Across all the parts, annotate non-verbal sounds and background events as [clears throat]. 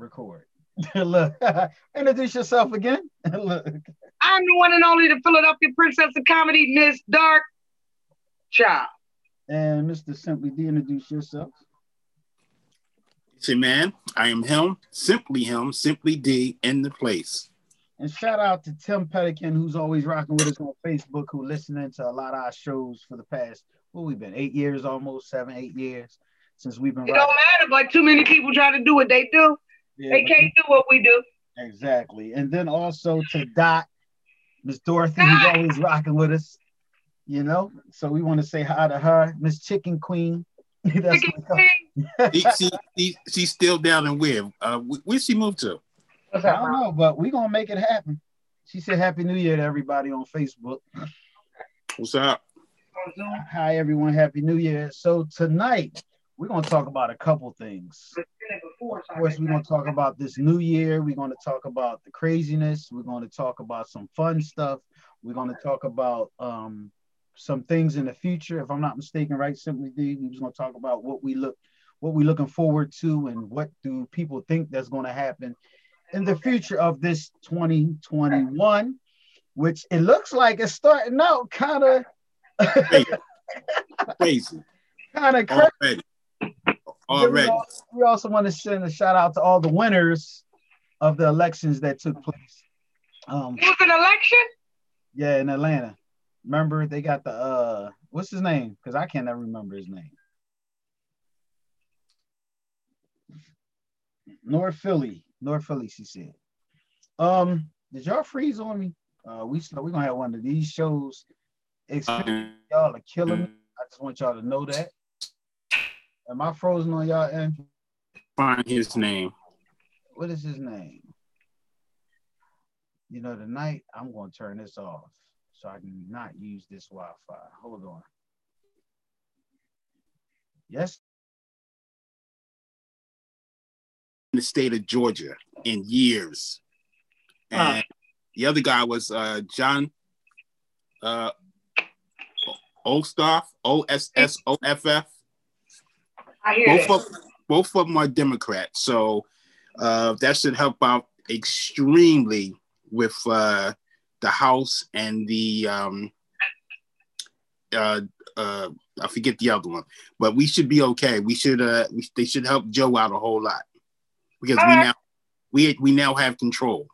record. [laughs] Look, [laughs] introduce yourself again. [laughs] Look. I'm the one and only the Philadelphia Princess of Comedy, Miss Dark Child. And Mr. Simply D, introduce yourself. Say, man, I am him, simply him, simply D in the place. And shout out to Tim Pelican, who's always rocking with us on Facebook, who listening to a lot of our shows for the past, what we've been, eight years almost, seven, eight years since we've been. It don't matter, but too many people try to do what they do. Yeah, they can't do what we do. Exactly. And then also to Dot, Miss Dorothy, who's always rocking with us. You know, so we want to say hi to her, Miss Chicken Queen. [laughs] Chicken Queen. [laughs] she, she, she, she's still down in where? Uh, where she moved to? I don't know, but we're gonna make it happen. She said Happy New Year to everybody on Facebook. What's up? Hi everyone, Happy New Year. So tonight we're gonna talk about a couple things. Of course, we're gonna talk about this new year. We're gonna talk about the craziness. We're gonna talk about some fun stuff. We're gonna talk about um, some things in the future. If I'm not mistaken, right? Simply D, we're just gonna talk about what we look, what we're looking forward to, and what do people think that's gonna happen in the future of this 2021, which it looks like it's starting out kind of crazy. kind of crazy. Already. Already. We also want to send a shout out to all the winners of the elections that took place. Um, it was an election? Yeah, in Atlanta. Remember, they got the uh what's his name? Because I can't ever remember his name. North Philly. North Philly, she said. Um, did y'all freeze on me? Uh, we we're gonna have one of these shows. Expect y'all are killing me. I just want y'all to know that. Am I frozen on y'all end? Find his name. What is his name? You know, tonight I'm gonna turn this off so I can not use this Wi-Fi. Hold on. Yes, in the state of Georgia in years. And the other guy was uh, John uh, Ossoff, O S S O F F. Both of, both of them are Democrats. So uh, that should help out extremely with uh, the House and the um, uh, uh, I forget the other one, but we should be okay. We should uh, we, they should help Joe out a whole lot because we now we we now have control.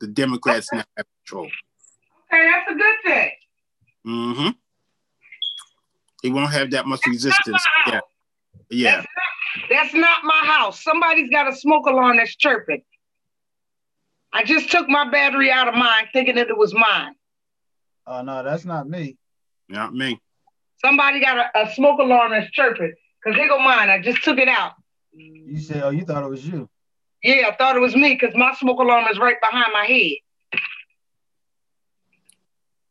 The Democrats okay. now have control. Hey, that's a good thing. Mm-hmm. They won't have that much resistance. Yeah. Yeah. That's not, that's not my house. Somebody's got a smoke alarm that's chirping. I just took my battery out of mine thinking that it was mine. Oh no, that's not me. Not me. Somebody got a, a smoke alarm that's chirping. Cause they go mine. I just took it out. You said, oh, you thought it was you. Yeah, I thought it was me because my smoke alarm is right behind my head.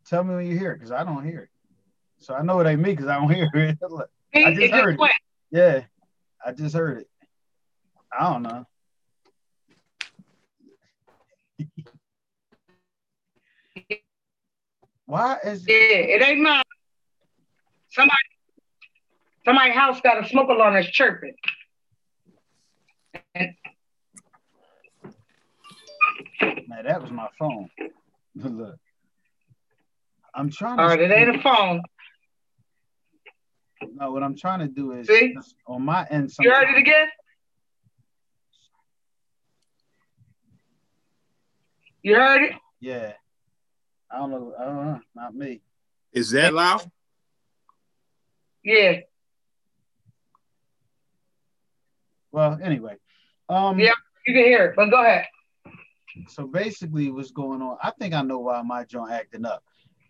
Tell me when you hear it, because I don't hear it. So I know it ain't me because I don't [laughs] hear it. I just it heard just it. Yeah, I just heard it. I don't know. [laughs] Why is it? Yeah, it ain't mine. Somebody, somebody house got a smoke alarm that's chirping. Man, that was my phone. [laughs] Look, I'm trying. To All right, it ain't a phone. No, what I'm trying to do is See? on my end. You heard it again? You heard it? Yeah. I don't know. I don't know. Not me. Is that loud? Yeah. Well, anyway. Um, yeah, you can hear it, but go ahead. So basically, what's going on? I think I know why my joint acting up.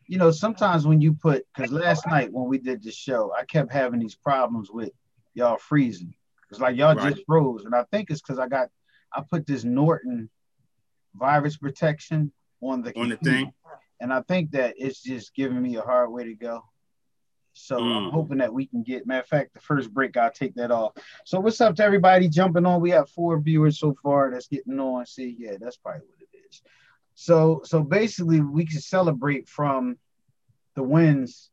You know, sometimes when you put, because last night when we did the show, I kept having these problems with y'all freezing. It's like y'all right. just froze, and I think it's because I got, I put this Norton virus protection on the on the thing, and I think that it's just giving me a hard way to go. So mm. I'm hoping that we can get. Matter of fact, the first break, I'll take that off. So what's up to everybody jumping on? We have four viewers so far that's getting on. See, yeah, that's probably what it is. So so basically, we can celebrate from the wins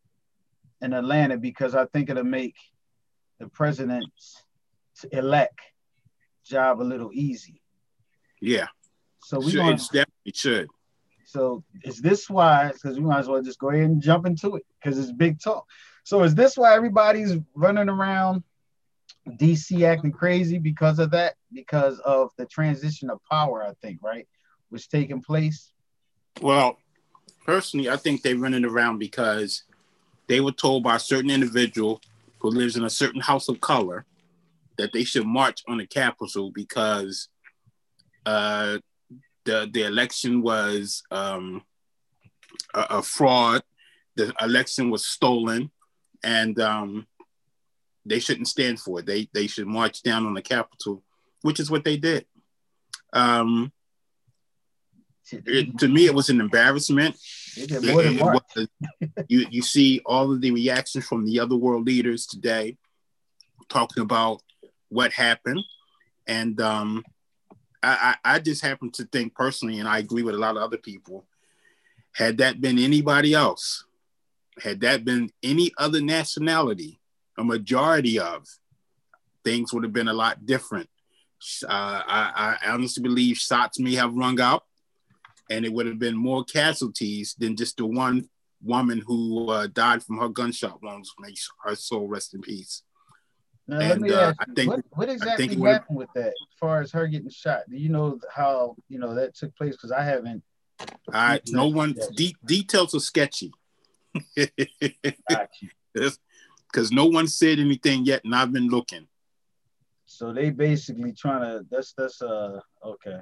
in Atlanta because I think it'll make the president's elect job a little easy. Yeah. So we should, it's definitely should. So is this why? Because we might as well just go ahead and jump into it because it's big talk. So is this why everybody's running around DC acting crazy because of that? Because of the transition of power, I think, right? Was taking place. Well, personally, I think they're running around because they were told by a certain individual who lives in a certain house of color that they should march on the Capitol because uh, the the election was um, a, a, fraud. The election was stolen, and um, they shouldn't stand for it. They they should march down on the Capitol, which is what they did. Um, it, to me, it was an embarrassment. It, it was, you you see all of the reactions from the other world leaders today, talking about what happened, and um, I, I, I just happen to think personally, and I agree with a lot of other people. Had that been anybody else, had that been any other nationality, a majority of things would have been a lot different. Uh, I, I honestly believe shots may have rung out and it would have been more casualties than just the one woman who uh, died from her gunshot wounds. May her soul rest in peace. Now, and, let me uh, ask you, think, what, what, exactly happened with that, as far as her getting shot? Do you know how you know that took place? Because I haven't. I no one de- details are sketchy. [laughs] Because no one said anything yet, and I've been looking. So they basically trying to. That's that's uh okay.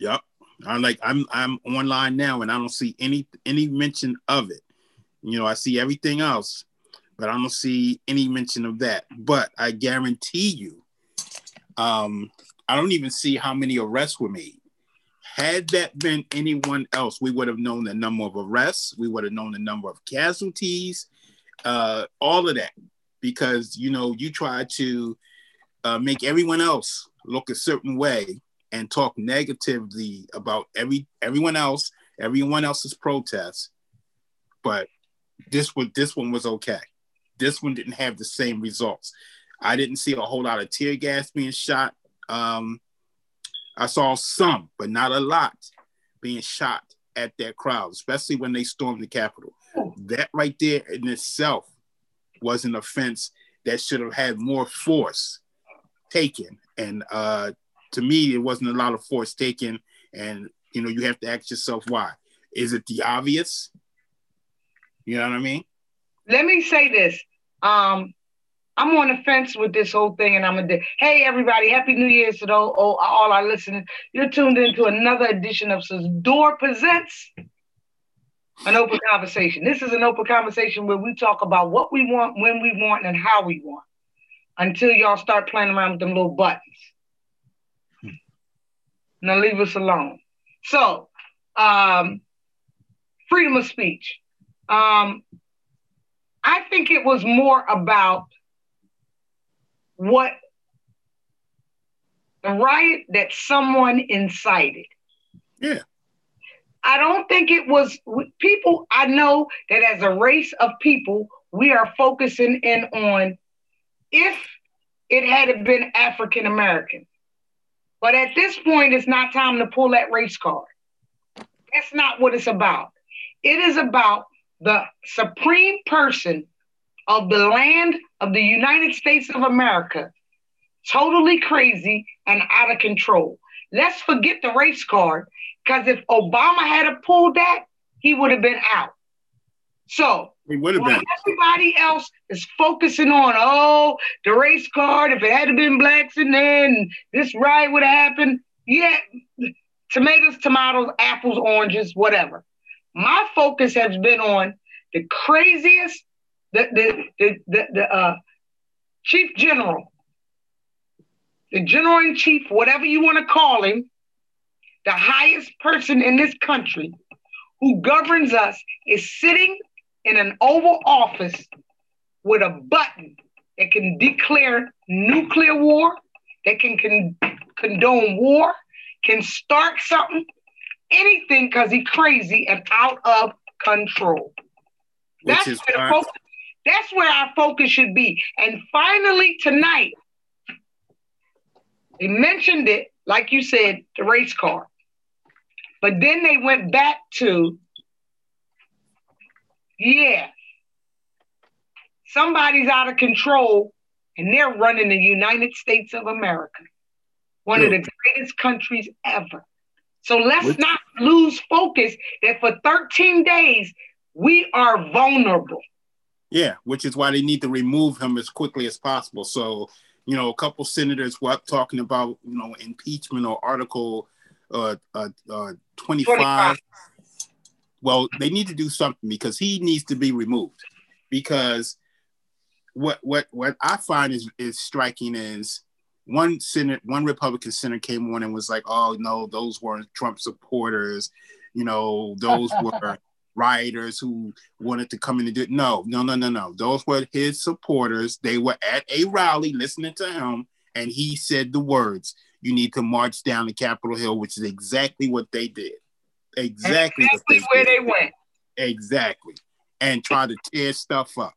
Yep. I'm like I'm I'm online now and I don't see any any mention of it. You know, I see everything else, but I don't see any mention of that. But I guarantee you, um, I don't even see how many arrests were made. Had that been anyone else, we would have known the number of arrests, we would have known the number of casualties, uh, all of that. Because you know, you try to uh, make everyone else look a certain way and talk negatively about every everyone else, everyone else's protests. But this one, this one was okay. This one didn't have the same results. I didn't see a whole lot of tear gas being shot. Um, I saw some, but not a lot, being shot at that crowd, especially when they stormed the Capitol. That right there in itself was an offense that should have had more force taken. And uh, to me, it wasn't a lot of force taken. And, you know, you have to ask yourself why. Is it the obvious? You know what I mean? Let me say this. Um, I'm on the fence with this whole thing, and I'm a day. Hey, everybody, Happy New Year to all, all, all our listeners. You're tuned into another edition of Door Presents an open conversation. This is an open conversation where we talk about what we want, when we want, and how we want until y'all start playing around with them little buttons. Now leave us alone. So, um, freedom of speech. Um, I think it was more about what the riot that someone incited. Yeah. I don't think it was people. I know that as a race of people, we are focusing in on if it had been African American. But at this point, it's not time to pull that race card. That's not what it's about. It is about the supreme person of the land of the United States of America, totally crazy and out of control. Let's forget the race card, because if Obama had pulled that, he would have been out. So he would have been. Everybody else is focusing on, oh, the race card. If it had been blacks in there and this riot would have happened, yeah, tomatoes, tomatoes, apples, oranges, whatever. My focus has been on the craziest, the the the the, the uh, chief general, the general in chief, whatever you want to call him, the highest person in this country who governs us is sitting in an Oval Office with a button that can declare nuclear war, that can con- condone war, can start something, anything, because he's crazy and out of control. That's where, the focus, that's where our focus should be. And finally, tonight, they mentioned it like you said, the race car. But then they went back to, yeah, somebody's out of control and they're running the United States of America, one of the greatest countries ever. So let's Which, not lose focus that for 13 days we are vulnerable. Yeah, which is why they need to remove him as quickly as possible. So, you know, a couple senators were talking about, you know, impeachment or article uh, uh, uh 25. 25. Well, they need to do something because he needs to be removed. Because what what what I find is is striking is one senate one Republican senator came on and was like, "Oh no, those weren't Trump supporters. You know, those [laughs] were rioters who wanted to come in and do it." No, no, no, no, no. Those were his supporters. They were at a rally listening to him, and he said the words, "You need to march down to Capitol Hill," which is exactly what they did. Exactly, exactly they where did. they went. Exactly, and try to tear stuff up.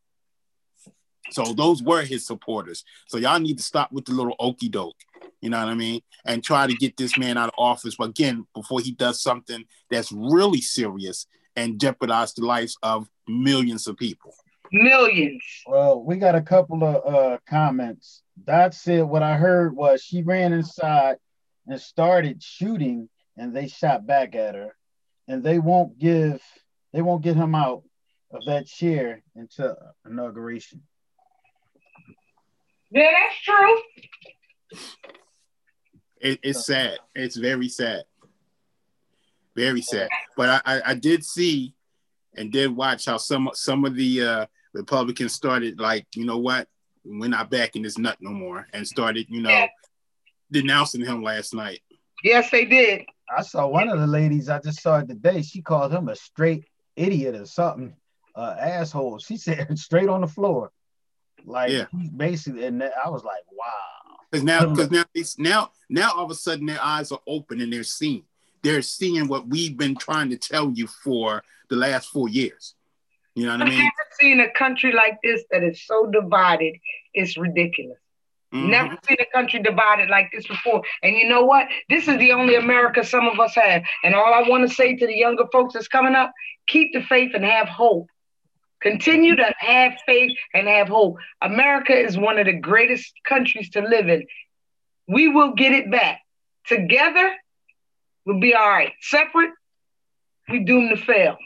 So those were his supporters. So y'all need to stop with the little okey doke. You know what I mean? And try to get this man out of office. But again, before he does something that's really serious and jeopardize the lives of millions of people. Millions. Well, we got a couple of uh, comments. That said, what I heard was she ran inside and started shooting, and they shot back at her, and they won't give they won't get him out of that chair until inauguration. Yeah, that's true. It, it's sad. It's very sad. Very sad. But I, I, I, did see and did watch how some some of the uh, Republicans started like, you know what, we're not backing this nut no more, and started, you know, yeah. denouncing him last night. Yes, they did. I saw one of the ladies I just saw today. She called him a straight idiot or something, uh, asshole. She [laughs] said straight on the floor. Like yeah. basically, and I was like, wow. Because now, because now, now, now, all of a sudden, their eyes are open and they're seeing. They're seeing what we've been trying to tell you for the last four years. You know what I've I mean? Never seen a country like this that is so divided. It's ridiculous. Mm-hmm. Never seen a country divided like this before. And you know what? This is the only America some of us have. And all I want to say to the younger folks that's coming up: keep the faith and have hope. Continue to have faith and have hope. America is one of the greatest countries to live in. We will get it back. Together, we'll be all right. Separate, we doomed to fail.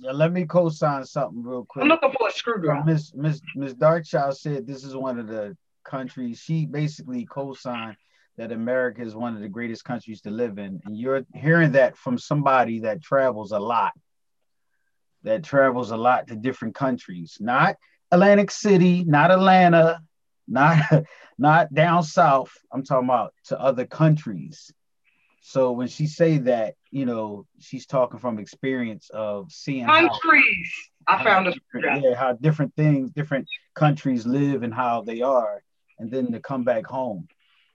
Yeah, let me co-sign something real quick. I'm looking for a screwdriver. Miss Miss Miss Darkchild said this is one of the countries. She basically co-signed that America is one of the greatest countries to live in, and you're hearing that from somebody that travels a lot that travels a lot to different countries, not Atlantic City, not Atlanta, not [laughs] not down south. I'm talking about to other countries. So when she say that, you know, she's talking from experience of seeing countries. How, I found it. Yeah, how different things, different countries live and how they are, and then to come back home.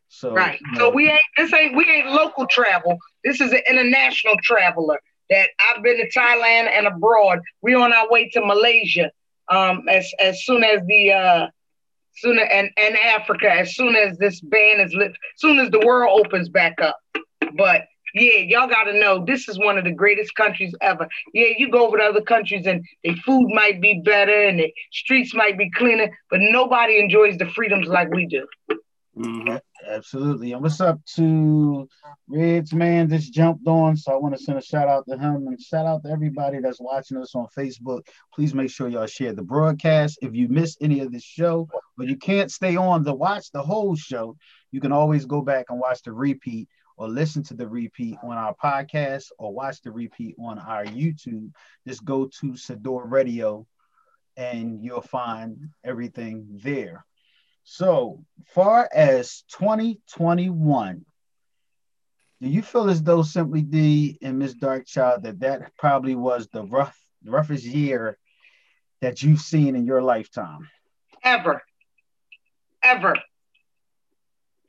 So right. You know, so we ain't this ain't we ain't local travel. This is an international traveler that I've been to Thailand and abroad. We're on our way to Malaysia. Um, as as soon as the uh, sooner and and Africa, as soon as this ban is lit, soon as the world opens back up. But yeah, y'all got to know this is one of the greatest countries ever. Yeah, you go over to other countries and the food might be better and the streets might be cleaner, but nobody enjoys the freedoms like we do. Mm-hmm. Absolutely. And what's up to Reds Man just jumped on. So I want to send a shout out to him and shout out to everybody that's watching us on Facebook. Please make sure y'all share the broadcast. If you miss any of this show or you can't stay on to watch the whole show, you can always go back and watch the repeat or listen to the repeat on our podcast or watch the repeat on our YouTube. Just go to Sador Radio and you'll find everything there. So far as 2021, do you feel as though Simply D and Miss Darkchild that that probably was the rough, roughest year that you've seen in your lifetime? Ever, ever.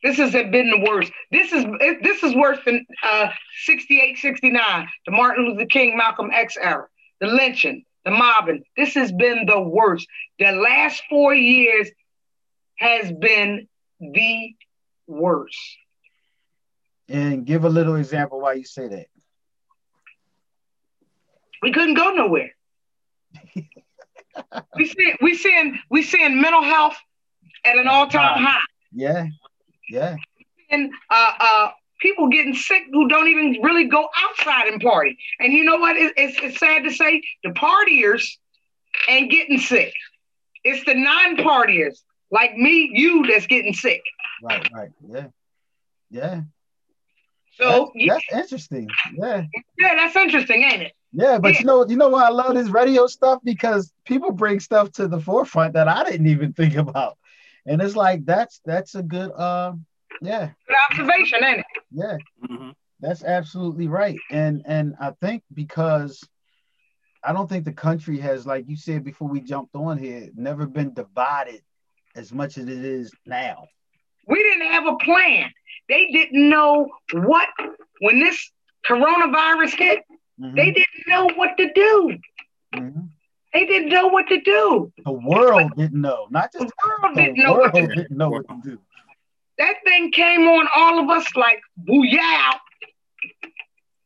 This has been the worst. This is this is worse than uh, 68, 69, the Martin Luther King, Malcolm X era, the lynching, the mobbing. This has been the worst. The last four years has been the worst. And give a little example why you say that. We couldn't go nowhere. [laughs] we see we seeing we seeing mental health at an all time high. Yeah, yeah. And uh, uh, people getting sick who don't even really go outside and party. And you know what? It, it's, it's sad to say the partiers and getting sick. It's the non-partiers like me, you that's getting sick. Right, right, yeah, yeah. So that's, that's interesting. Yeah, yeah, that's interesting, ain't it? Yeah, but yeah. you know, you know why I love this radio stuff because people bring stuff to the forefront that I didn't even think about, and it's like that's that's a good uh yeah good observation, ain't it? Yeah, mm-hmm. that's absolutely right, and and I think because I don't think the country has, like you said before we jumped on here, never been divided as much as it is now. We didn't have a plan. They didn't know what when this coronavirus hit Mm-hmm. They didn't know what to do. Mm-hmm. They didn't know what to do. The world didn't know, not just the world the didn't know. World what didn't know what to do. That thing came on all of us like booyah.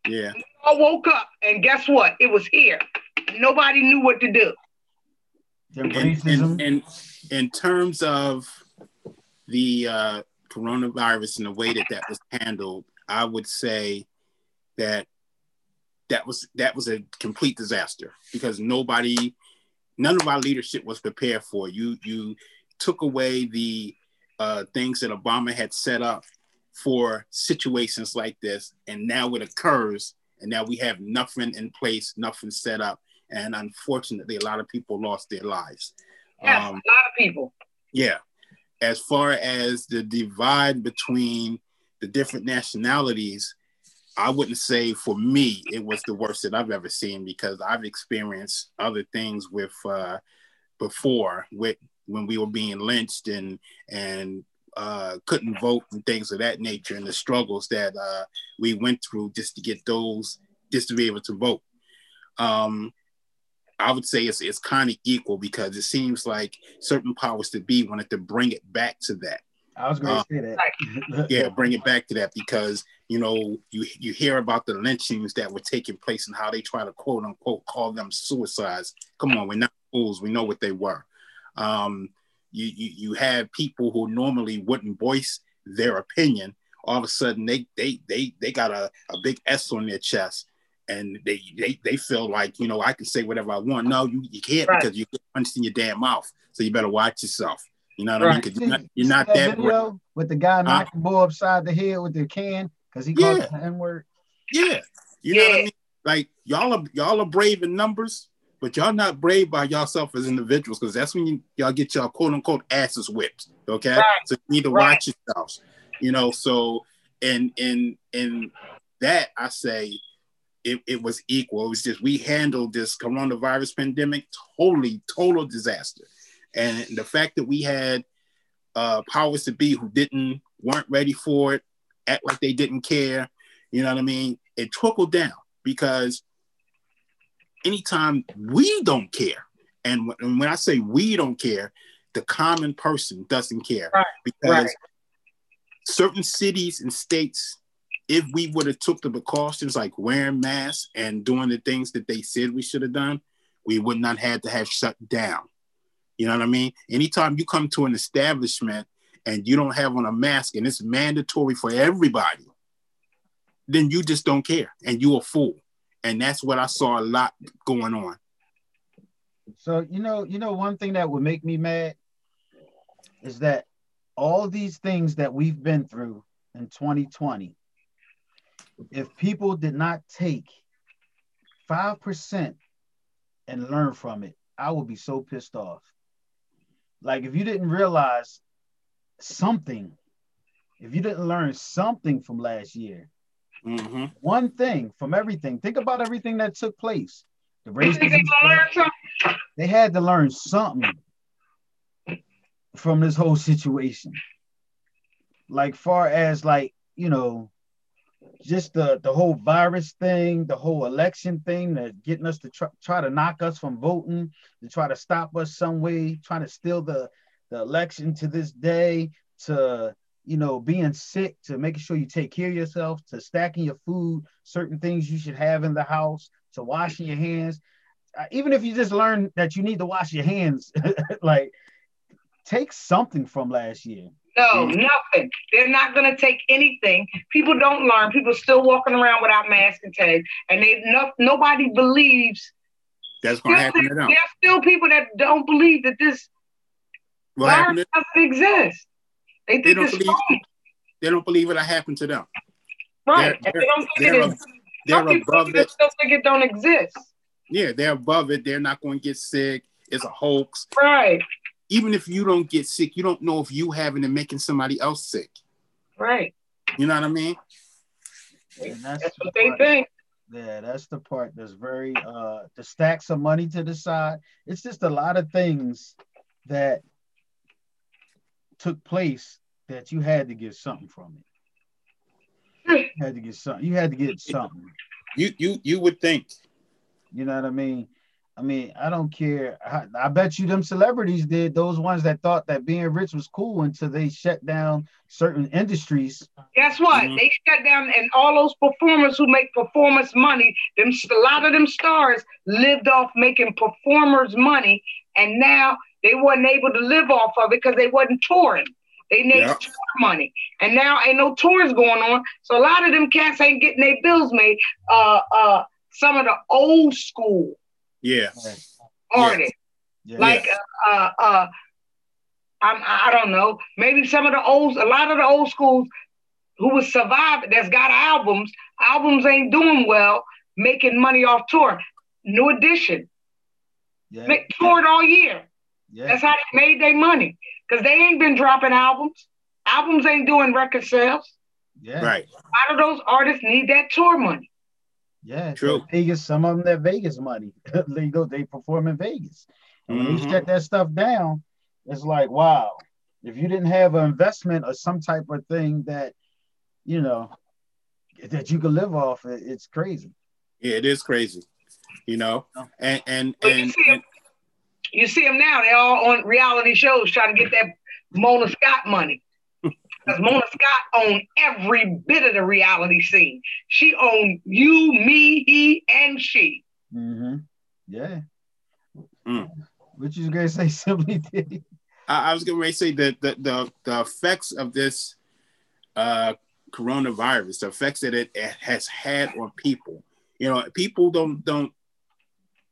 Yeah. We all woke up, and guess what? It was here. Nobody knew what to do. In, in, in, in terms of the uh, coronavirus and the way that that was handled, I would say that that was that was a complete disaster because nobody none of our leadership was prepared for. You you took away the uh, things that obama had set up for situations like this and now it occurs and now we have nothing in place nothing set up and unfortunately a lot of people lost their lives. Yes, um, a lot of people. yeah. As far as the divide between the different nationalities I wouldn't say for me it was the worst that I've ever seen because I've experienced other things with uh, before with when we were being lynched and and uh, couldn't vote and things of that nature and the struggles that uh, we went through just to get those just to be able to vote. Um, I would say it's it's kind of equal because it seems like certain powers to be wanted to bring it back to that. I was going to uh, say that. [laughs] yeah, bring it back to that because you know you you hear about the lynchings that were taking place and how they try to quote unquote call them suicides. Come on, we're not fools. We know what they were. Um, you, you you have people who normally wouldn't voice their opinion. All of a sudden, they they they they got a, a big S on their chest, and they, they they feel like you know I can say whatever I want. No, you, you can't right. because you get punched in your damn mouth. So you better watch yourself. You know what right. I mean? You're not, you're not that, that video with the guy knocking uh, bull upside the head with the can because he called yeah. the N word. Yeah, you know what I mean. Like y'all are y'all are brave in numbers, but y'all not brave by yourself as individuals because that's when you, y'all get y'all quote unquote asses whipped. Okay, right. so you need to right. watch yourselves. You know, so and and and that I say it, it was equal. It was just we handled this coronavirus pandemic totally total disaster. And the fact that we had uh, powers to be who didn't weren't ready for it, act like they didn't care, you know what I mean? It trickled down because anytime we don't care, and when I say we don't care, the common person doesn't care right. because right. certain cities and states if we would have took the precautions like wearing masks and doing the things that they said we should have done, we would not have had to have shut down. You know what I mean? Anytime you come to an establishment and you don't have on a mask and it's mandatory for everybody, then you just don't care and you a fool. And that's what I saw a lot going on. So you know, you know, one thing that would make me mad is that all these things that we've been through in 2020, if people did not take five percent and learn from it, I would be so pissed off. Like if you didn't realize something, if you didn't learn something from last year, mm-hmm. one thing from everything, think about everything that took place. The racism, they had to learn something from this whole situation. Like far as like, you know, just the the whole virus thing, the whole election thing, that getting us to try, try to knock us from voting, to try to stop us some way, trying to steal the the election to this day, to you know, being sick to making sure you take care of yourself, to stacking your food, certain things you should have in the house, to washing your hands. Uh, even if you just learn that you need to wash your hands, [laughs] like take something from last year. No, nothing. They're not going to take anything. People don't learn. People still walking around without masks and tags, and they no, nobody believes that's going to happen to them. There's still people that don't believe that this what virus doesn't exist. They think they don't believe, They don't believe it'll happen to them. Right. They're, they don't think they're, it is. They're above it. Still think it don't exist. Yeah, they're above it. They're not going to get sick. It's a hoax. Right. Even if you don't get sick, you don't know if you having and making somebody else sick. Right. You know what I mean? that's, that's what they think. Yeah, that's the part that's very uh to stack some money to the side. It's just a lot of things that took place that you had to get something from it. You had to get something. You had to get something. You you you would think. You know what I mean? I mean, I don't care. I, I, bet you them celebrities did. Those ones that thought that being rich was cool until they shut down certain industries. Guess what? Mm-hmm. They shut down, and all those performers who make performance money, them a lot of them stars lived off making performers money, and now they wasn't able to live off of it because they wasn't touring. They need yep. tour money, and now ain't no tours going on. So a lot of them cats ain't getting their bills made. Uh, uh, some of the old school, yeah, artists, yeah. like uh, uh, uh, I'm, I don't know, maybe some of the old, a lot of the old schools who was surviving, that's got albums. Albums ain't doing well, making money off tour. New Edition, yeah. toured all year. Yeah. That's how they made their money. Because they ain't been dropping albums. Albums ain't doing record sales. Yeah. Right. A lot of those artists need that tour money. Yeah, true. Vegas, some of them that Vegas money. [laughs] they go, they perform in Vegas. And mm-hmm. when you shut that stuff down, it's like, wow, if you didn't have an investment or some type of thing that, you know, that you could live off, it's crazy. Yeah, it is crazy. You know, and and and, and you see them now, they're all on reality shows trying to get that Mona Scott money. [laughs] Because Mona Scott owned every bit of the reality scene. She owned you, me, he, and she. Mm-hmm. Yeah. Mm. What you gonna say, [laughs] Simply D? I, I was gonna say that the, the the effects of this uh, coronavirus, the effects that it, it has had on people. You know, people don't don't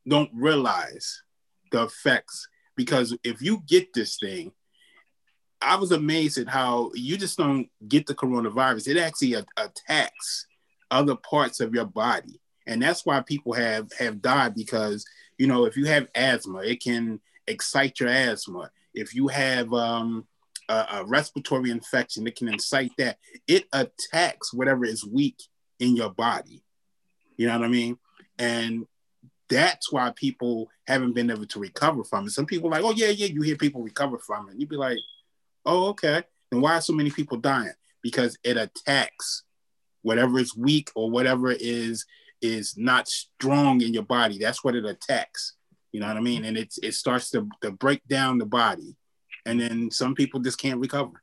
don't realize the effects because if you get this thing, I was amazed at how you just don't get the coronavirus. It actually attacks other parts of your body, and that's why people have have died because you know if you have asthma, it can excite your asthma. If you have um, a, a respiratory infection, it can incite that. It attacks whatever is weak in your body. You know what I mean? And that's why people haven't been able to recover from it. Some people like, oh yeah, yeah, you hear people recover from it. You'd be like, oh, okay. And why are so many people dying? Because it attacks whatever is weak or whatever is is not strong in your body. That's what it attacks. You know what I mean? And it's it starts to, to break down the body. And then some people just can't recover.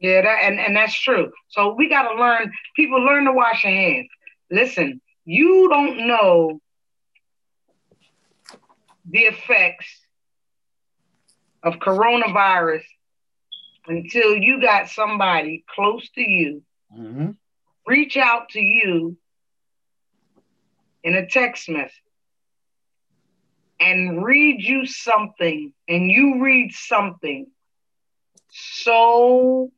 Yeah, that and, and that's true. So we gotta learn, people learn to wash your hands. Listen, you don't know the effects of coronavirus until you got somebody close to you mm-hmm. reach out to you in a text message and read you something and you read something so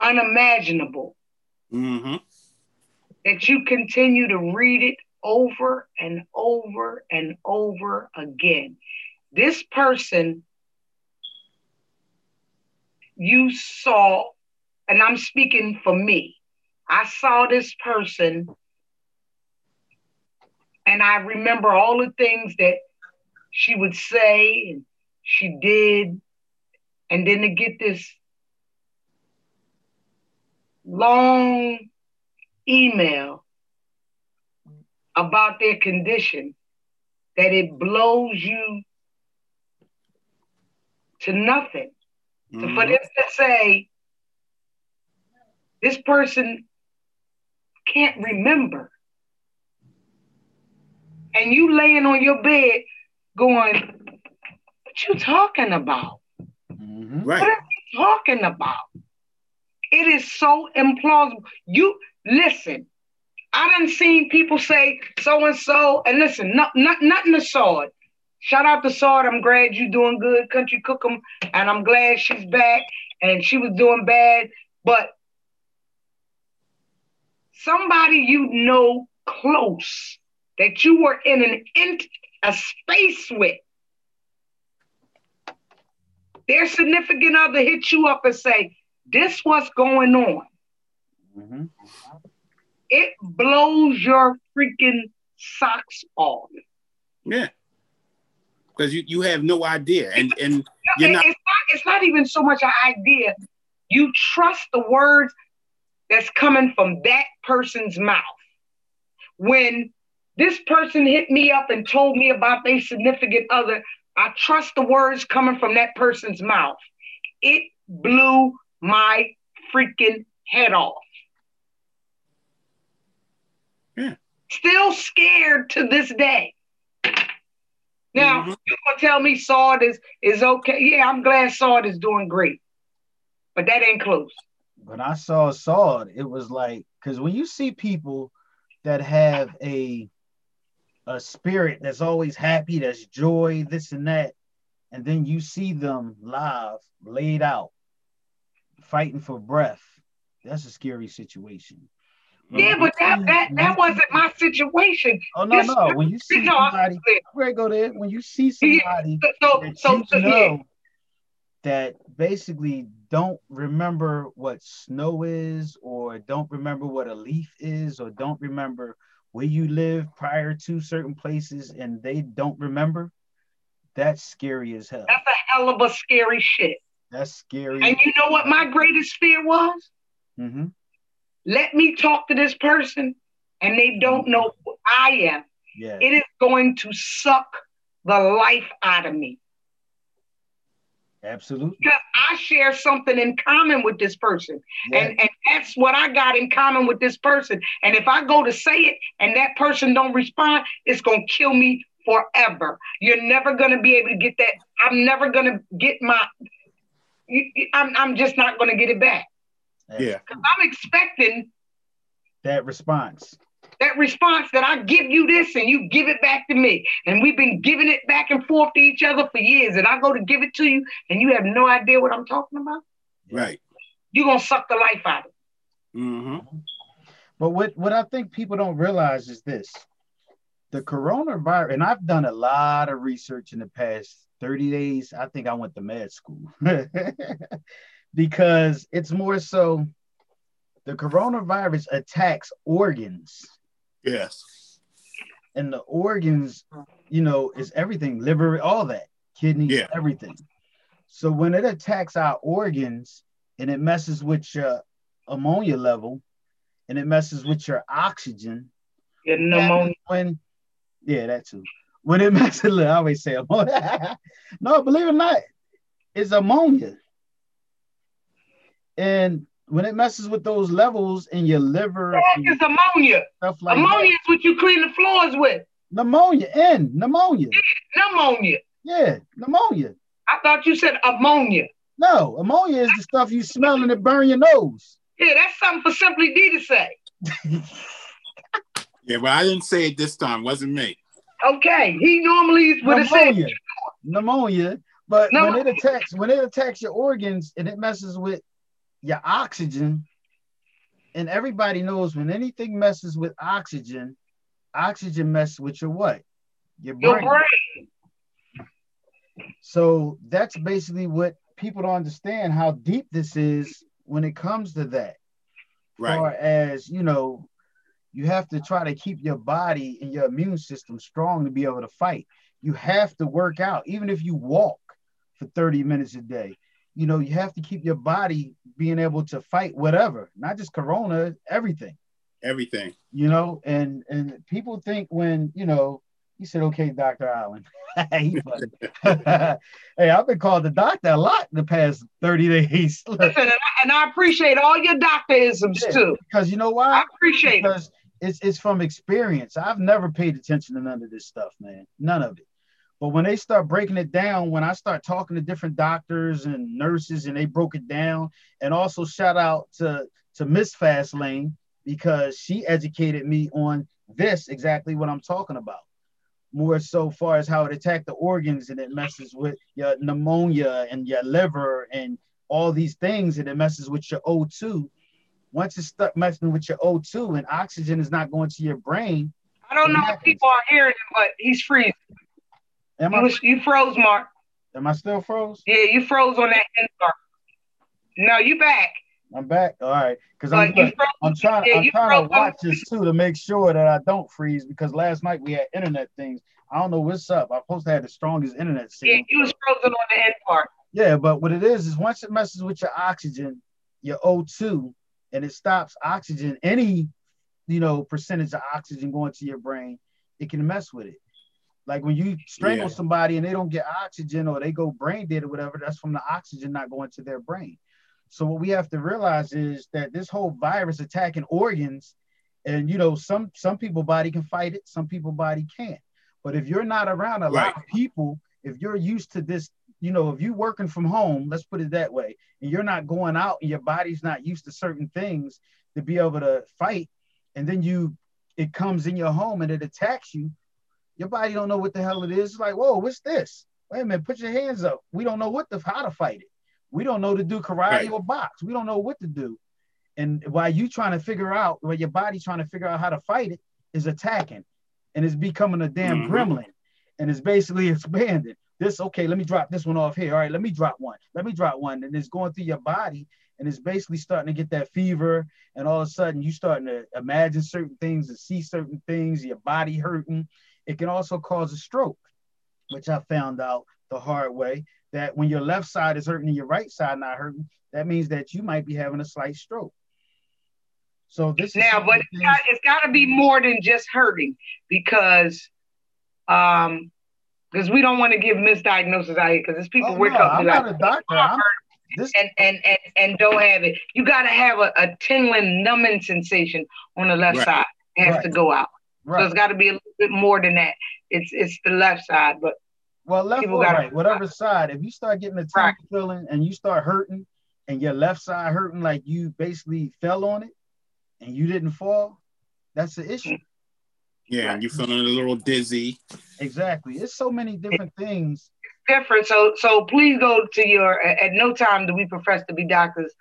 unimaginable mm-hmm. that you continue to read it over and over and over again. This person you saw, and I'm speaking for me, I saw this person and I remember all the things that she would say and she did. And then to get this long email about their condition that it blows you to nothing. Mm-hmm. So for them to say this person can't remember, and you laying on your bed going, "What you talking about? Mm-hmm. Right. What are you talking about?" It is so implausible. You listen. I done seen people say so and so, and listen, not, not nothing to sword. Shout out to Sword. I'm glad you're doing good, country cookum, and I'm glad she's back and she was doing bad. But somebody you know close that you were in an in a space with, their significant other hit you up and say, "This what's going on." Mm-hmm. It blows your freaking socks off. Yeah. Because you, you have no idea and and you're not it's, not it's not even so much an idea. You trust the words that's coming from that person's mouth. When this person hit me up and told me about their significant other i trust the words coming from that person's mouth. It blew my freaking head off yeah. still scared to this day now mm-hmm. you gonna tell me Sword is is okay? Yeah, I'm glad Sword is doing great, but that ain't close. When I saw Sword, it was like because when you see people that have a a spirit that's always happy, that's joy, this and that, and then you see them live, laid out, fighting for breath. That's a scary situation. Yeah, but that that, that wasn't my situation. Oh no, this, no. When you see somebody, where go there? When you see somebody so, that so, you so, know yeah. that basically don't remember what snow is, or don't remember what a leaf is, or don't remember where you live prior to certain places, and they don't remember, that's scary as hell. That's a hell of a scary shit. That's scary. And you know what my greatest fear was? Mm-hmm let me talk to this person and they don't know who I am, yeah. it is going to suck the life out of me. Absolutely. Because I share something in common with this person. Yeah. And, and that's what I got in common with this person. And if I go to say it and that person don't respond, it's gonna kill me forever. You're never gonna be able to get that. I'm never gonna get my I'm I'm just not gonna get it back. Yeah. Because I'm expecting that response. That response that I give you this and you give it back to me. And we've been giving it back and forth to each other for years. And I go to give it to you and you have no idea what I'm talking about. Right. You're gonna suck the life out of it. Mm-hmm. But what, what I think people don't realize is this the coronavirus, and I've done a lot of research in the past 30 days. I think I went to med school. [laughs] because it's more so the coronavirus attacks organs. Yes. And the organs, you know, is everything, liver, all that, kidneys, yeah. everything. So when it attacks our organs and it messes with your ammonia level and it messes with your oxygen, yeah, pneumonia. when yeah, that too. When it [laughs] messes, I always say ammonia. [laughs] no, believe it or not, it's ammonia. And when it messes with those levels in your liver, it's ammonia. Stuff like ammonia that, is what you clean the floors with. Pneumonia, and pneumonia. Yeah, pneumonia. Yeah, pneumonia. I thought you said ammonia. No, ammonia is the stuff you smell and it burn your nose. Yeah, that's something for Simply D to say. [laughs] yeah, but I didn't say it this time. It wasn't me. Okay, he normally would have said pneumonia. But pneumonia. when it attacks, when it attacks your organs and it messes with your oxygen, and everybody knows when anything messes with oxygen, oxygen messes with your what? Your brain. Your brain. So that's basically what people don't understand how deep this is when it comes to that. Right. Or as you know, you have to try to keep your body and your immune system strong to be able to fight. You have to work out, even if you walk for 30 minutes a day you know, you have to keep your body being able to fight whatever, not just corona, everything. Everything. You know, and and people think when, you know, He said, okay, Dr. Allen. [laughs] [laughs] hey, I've been called the doctor a lot in the past 30 days. [laughs] Listen, and I, and I, appreciate all your doctorisms yeah, too. Because you know why? I appreciate because it. Because it's, it's from experience. I've never paid attention to none of this stuff, man. None of it. But when they start breaking it down, when I start talking to different doctors and nurses and they broke it down, and also shout out to, to Miss Fastlane because she educated me on this exactly what I'm talking about more so far as how it attacked the organs and it messes with your pneumonia and your liver and all these things and it messes with your O2. Once it's stuck messing with your O2 and oxygen is not going to your brain. I don't know if people are hearing him, but he's freezing. Am I, you froze, Mark. Am I still froze? Yeah, you froze on that end part. No, you back. I'm back. All right, because I'm, I'm trying. Yeah, I'm trying to watch this too to make sure that I don't freeze. Because last night we had internet things. I don't know what's up. I'm supposed to have the strongest internet signal. Yeah, you was frozen on the end part. Yeah, but what it is is once it messes with your oxygen, your O2, and it stops oxygen, any you know percentage of oxygen going to your brain, it can mess with it. Like when you strangle yeah. somebody and they don't get oxygen or they go brain dead or whatever, that's from the oxygen not going to their brain. So what we have to realize is that this whole virus attacking organs, and you know, some some people body can fight it, some people body can't. But if you're not around a right. lot of people, if you're used to this, you know, if you're working from home, let's put it that way, and you're not going out and your body's not used to certain things to be able to fight, and then you it comes in your home and it attacks you, your body don't know what the hell it is. It's like, whoa, what's this? Wait a minute, put your hands up. We don't know what the how to fight it. We don't know to do karate right. or box. We don't know what to do. And while you trying to figure out, while your body trying to figure out how to fight it, is attacking, and it's becoming a damn mm-hmm. gremlin, and it's basically [laughs] expanding. This okay? Let me drop this one off here. All right, let me drop one. Let me drop one, and it's going through your body, and it's basically starting to get that fever, and all of a sudden you starting to imagine certain things and see certain things. Your body hurting. It can also cause a stroke, which I found out the hard way that when your left side is hurting and your right side not hurting, that means that you might be having a slight stroke. So this now, but it's got, it's got to be more than just hurting because, um, because we don't want to give misdiagnosis out here because there's people oh, we're no, talking I'm not a doctor. I'm, this... and, and and and don't have it. You got to have a, a tingling, numbing sensation on the left right. side. It has right. to go out. Right. So it's got to be a little bit more than that. It's it's the left side, but well, left or right, whatever side. If you start getting a tingling feeling and you start hurting, and your left side hurting like you basically fell on it, and you didn't fall, that's the issue. Yeah, right. you're feeling a little dizzy. Exactly. It's so many different things. Different. So, so please go to your. At no time do we profess to be doctors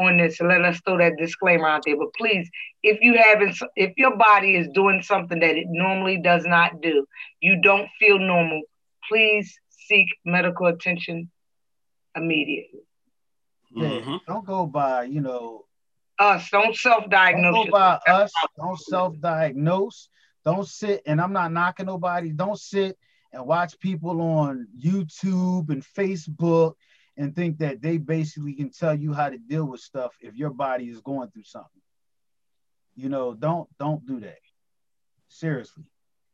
on this. So let us throw that disclaimer out there. But please, if you haven't, if your body is doing something that it normally does not do, you don't feel normal please seek medical attention immediately. Yeah, mm-hmm. don't go by, you know, us. Don't self-diagnose. Don't go by us. Don't self-diagnose. Don't sit, and I'm not knocking nobody. Don't sit and watch people on YouTube and Facebook and think that they basically can tell you how to deal with stuff if your body is going through something. You know, don't don't do that. Seriously.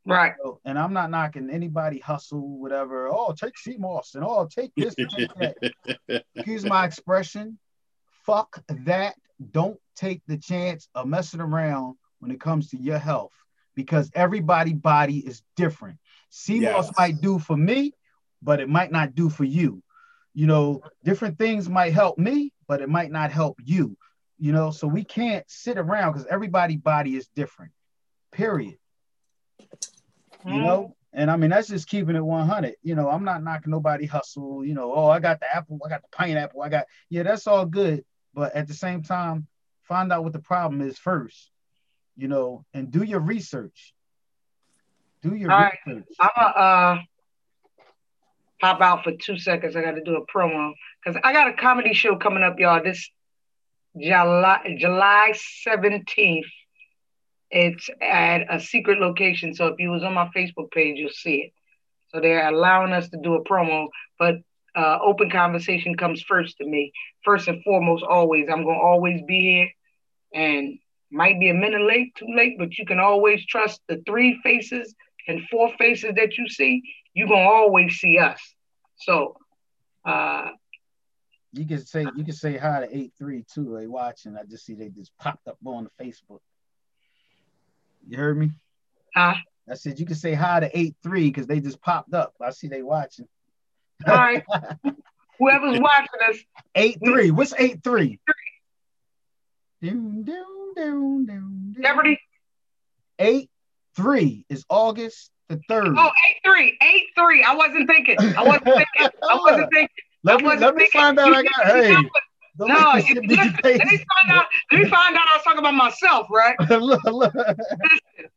Right. So, and I'm not knocking anybody hustle, whatever. Oh, take sea moss and oh, take this, take that. [laughs] Here's my expression. Fuck that. Don't take the chance of messing around when it comes to your health because everybody body is different. Sea moss yes. might do for me, but it might not do for you. You know, different things might help me, but it might not help you. You know, so we can't sit around because everybody body is different. Period you know. And I mean, that's just keeping it 100. You know, I'm not knocking nobody hustle. You know, oh, I got the apple, I got the pineapple, I got yeah, that's all good. But at the same time, find out what the problem is first. You know, and do your research. Do your all research. Right. I'm a uh, pop out for two seconds. I got to do a promo because I got a comedy show coming up, y'all. This July July 17th it's at a secret location. So if you was on my Facebook page, you'll see it. So they're allowing us to do a promo, but uh, open conversation comes first to me. First and foremost, always. I'm to always be here and might be a minute late, too late, but you can always trust the three faces and four faces that you see, you're gonna always see us. So uh you can say you can say hi to eight three too. They watching. I just see they just popped up on the Facebook. You heard me? Huh? I said you can say hi to eight three because they just popped up. I see they watching. All right. [laughs] Whoever's watching us. Eight three. What's eight three? Doom, doom, doom, doom, Jeopardy. Eight three is August the third. Oh, eight three, eight three. I wasn't thinking. I wasn't [laughs] thinking. I wasn't thinking. Let me, let me find out. I got hey. No, you, listen, let me find out. Let me find out. I was talking about myself, right? [laughs] look, look.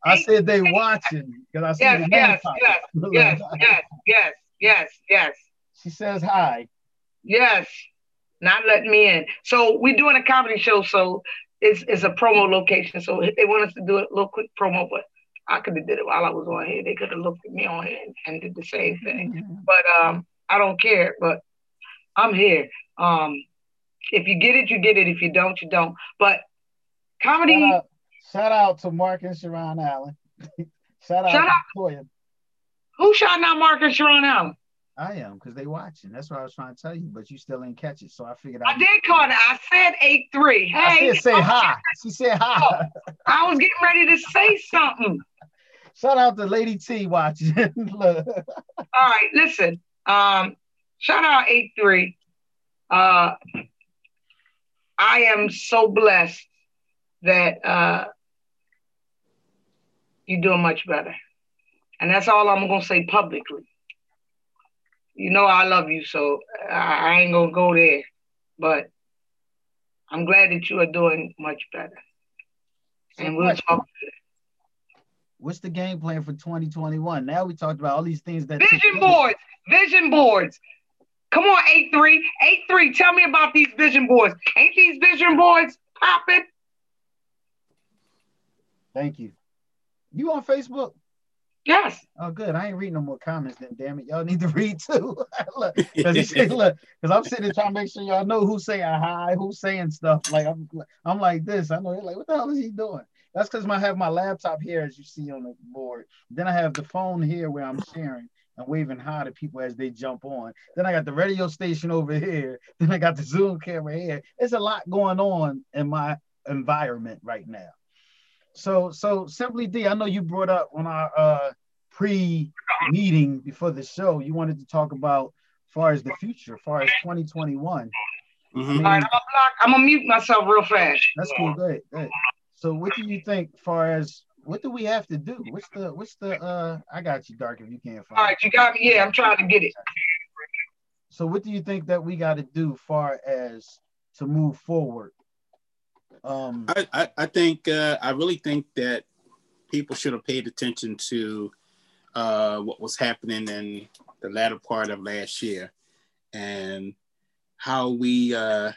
I said they watching because I said yes, yes, yes, [laughs] yes, yes, yes, yes, yes. She says hi. Yes, not letting me in. So we're doing a comedy show, so it's it's a promo location. So they want us to do a little quick promo, but I could have did it while I was on here. They could have looked at me on here and, and did the same thing. Mm-hmm. But um, I don't care. But I'm here. Um, if you get it, you get it. If you don't, you don't. But comedy. Shout out, shout out to Mark and Sharon Allen. [laughs] shout out shout to Toya. Who shot out Mark and Sharon Allen? I am because they watching. That's what I was trying to tell you, but you still ain't catch it. So I figured I, I did call it. I said eight three. Hey, I said say hi. She said hi. I was getting ready to say something. Shout out to Lady T watching. [laughs] All right, listen. Um, shout out eight three. Uh, I am so blessed that uh, you're doing much better, and that's all I'm gonna say publicly you know I love you, so I, I ain't gonna go there. But I'm glad that you are doing much better. So and we'll talk. What's the game plan for 2021? Now we talked about all these things that vision boards, vision boards. Come on, eight three, eight three. Tell me about these vision boards. Ain't these vision boards popping? Thank you. You on Facebook? Yes. Oh, good. I ain't reading no more comments then. Damn it, y'all need to [laughs] read too. Because [laughs] look, [laughs] because I'm sitting trying to make sure y'all know who's saying hi, who's saying stuff. Like I'm, I'm like this. I know you're like, what the hell is he doing? That's because I have my laptop here, as you see on the board. Then I have the phone here where I'm sharing and waving hi to people as they jump on. Then I got the radio station over here. Then I got the Zoom camera here. It's a lot going on in my environment right now. So, so simply D, I know you brought up on our uh, pre-meeting before the show, you wanted to talk about far as the future, far as 2021. Mm-hmm. I mean, All right, I'm gonna, I'm gonna mute myself real fast. That's cool. Good, good. So, what do you think, far as what do we have to do? What's the what's the uh? I got you, Dark. If you can't find. All right, you got me. Yeah, I'm trying to get it. So, what do you think that we got to do, far as to move forward? Um, I I, I think uh, I really think that people should have paid attention to uh, what was happening in the latter part of last year and how we uh,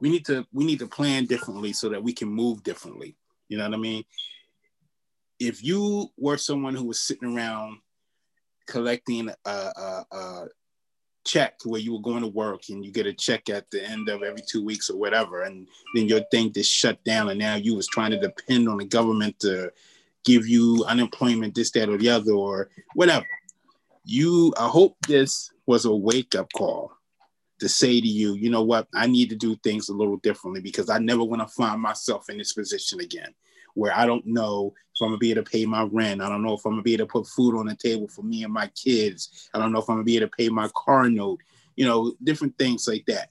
we need to we need to plan differently so that we can move differently. You know what I mean? If you were someone who was sitting around collecting a, a, a check where you were going to work and you get a check at the end of every two weeks or whatever, and then your thing just shut down, and now you was trying to depend on the government to give you unemployment, this, that, or the other, or whatever. You, I hope this was a wake up call to say to you, you know what, I need to do things a little differently because I never want to find myself in this position again where I don't know if I'm gonna be able to pay my rent. I don't know if I'm gonna be able to put food on the table for me and my kids. I don't know if I'm gonna be able to pay my car note, you know, different things like that.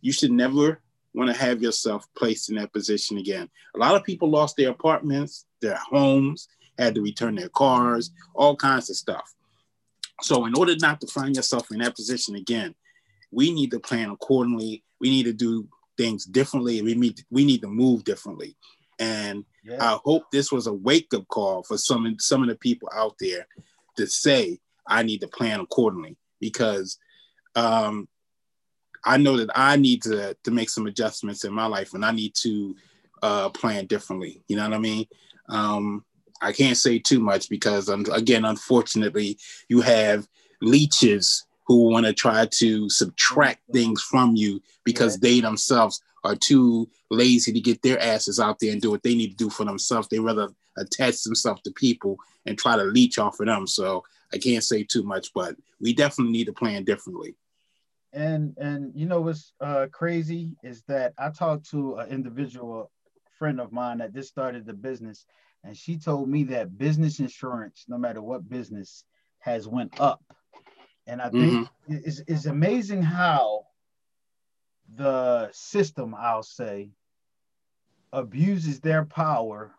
You should never want to have yourself placed in that position again. A lot of people lost their apartments, their homes, had to return their cars, all kinds of stuff. So, in order not to find yourself in that position again, we need to plan accordingly. We need to do things differently. We need we need to move differently. And yeah. I hope this was a wake up call for some some of the people out there to say I need to plan accordingly because um, I know that I need to to make some adjustments in my life and I need to uh, plan differently. You know what I mean? Um, I can't say too much because again, unfortunately, you have leeches who want to try to subtract things from you because yeah. they themselves are too lazy to get their asses out there and do what they need to do for themselves. They rather attach themselves to people and try to leech off of them. So I can't say too much, but we definitely need to plan differently. And and you know what's uh, crazy is that I talked to an individual friend of mine that just started the business, and she told me that business insurance, no matter what business, has went up. And I think mm-hmm. it's, it's amazing how the system, I'll say, abuses their power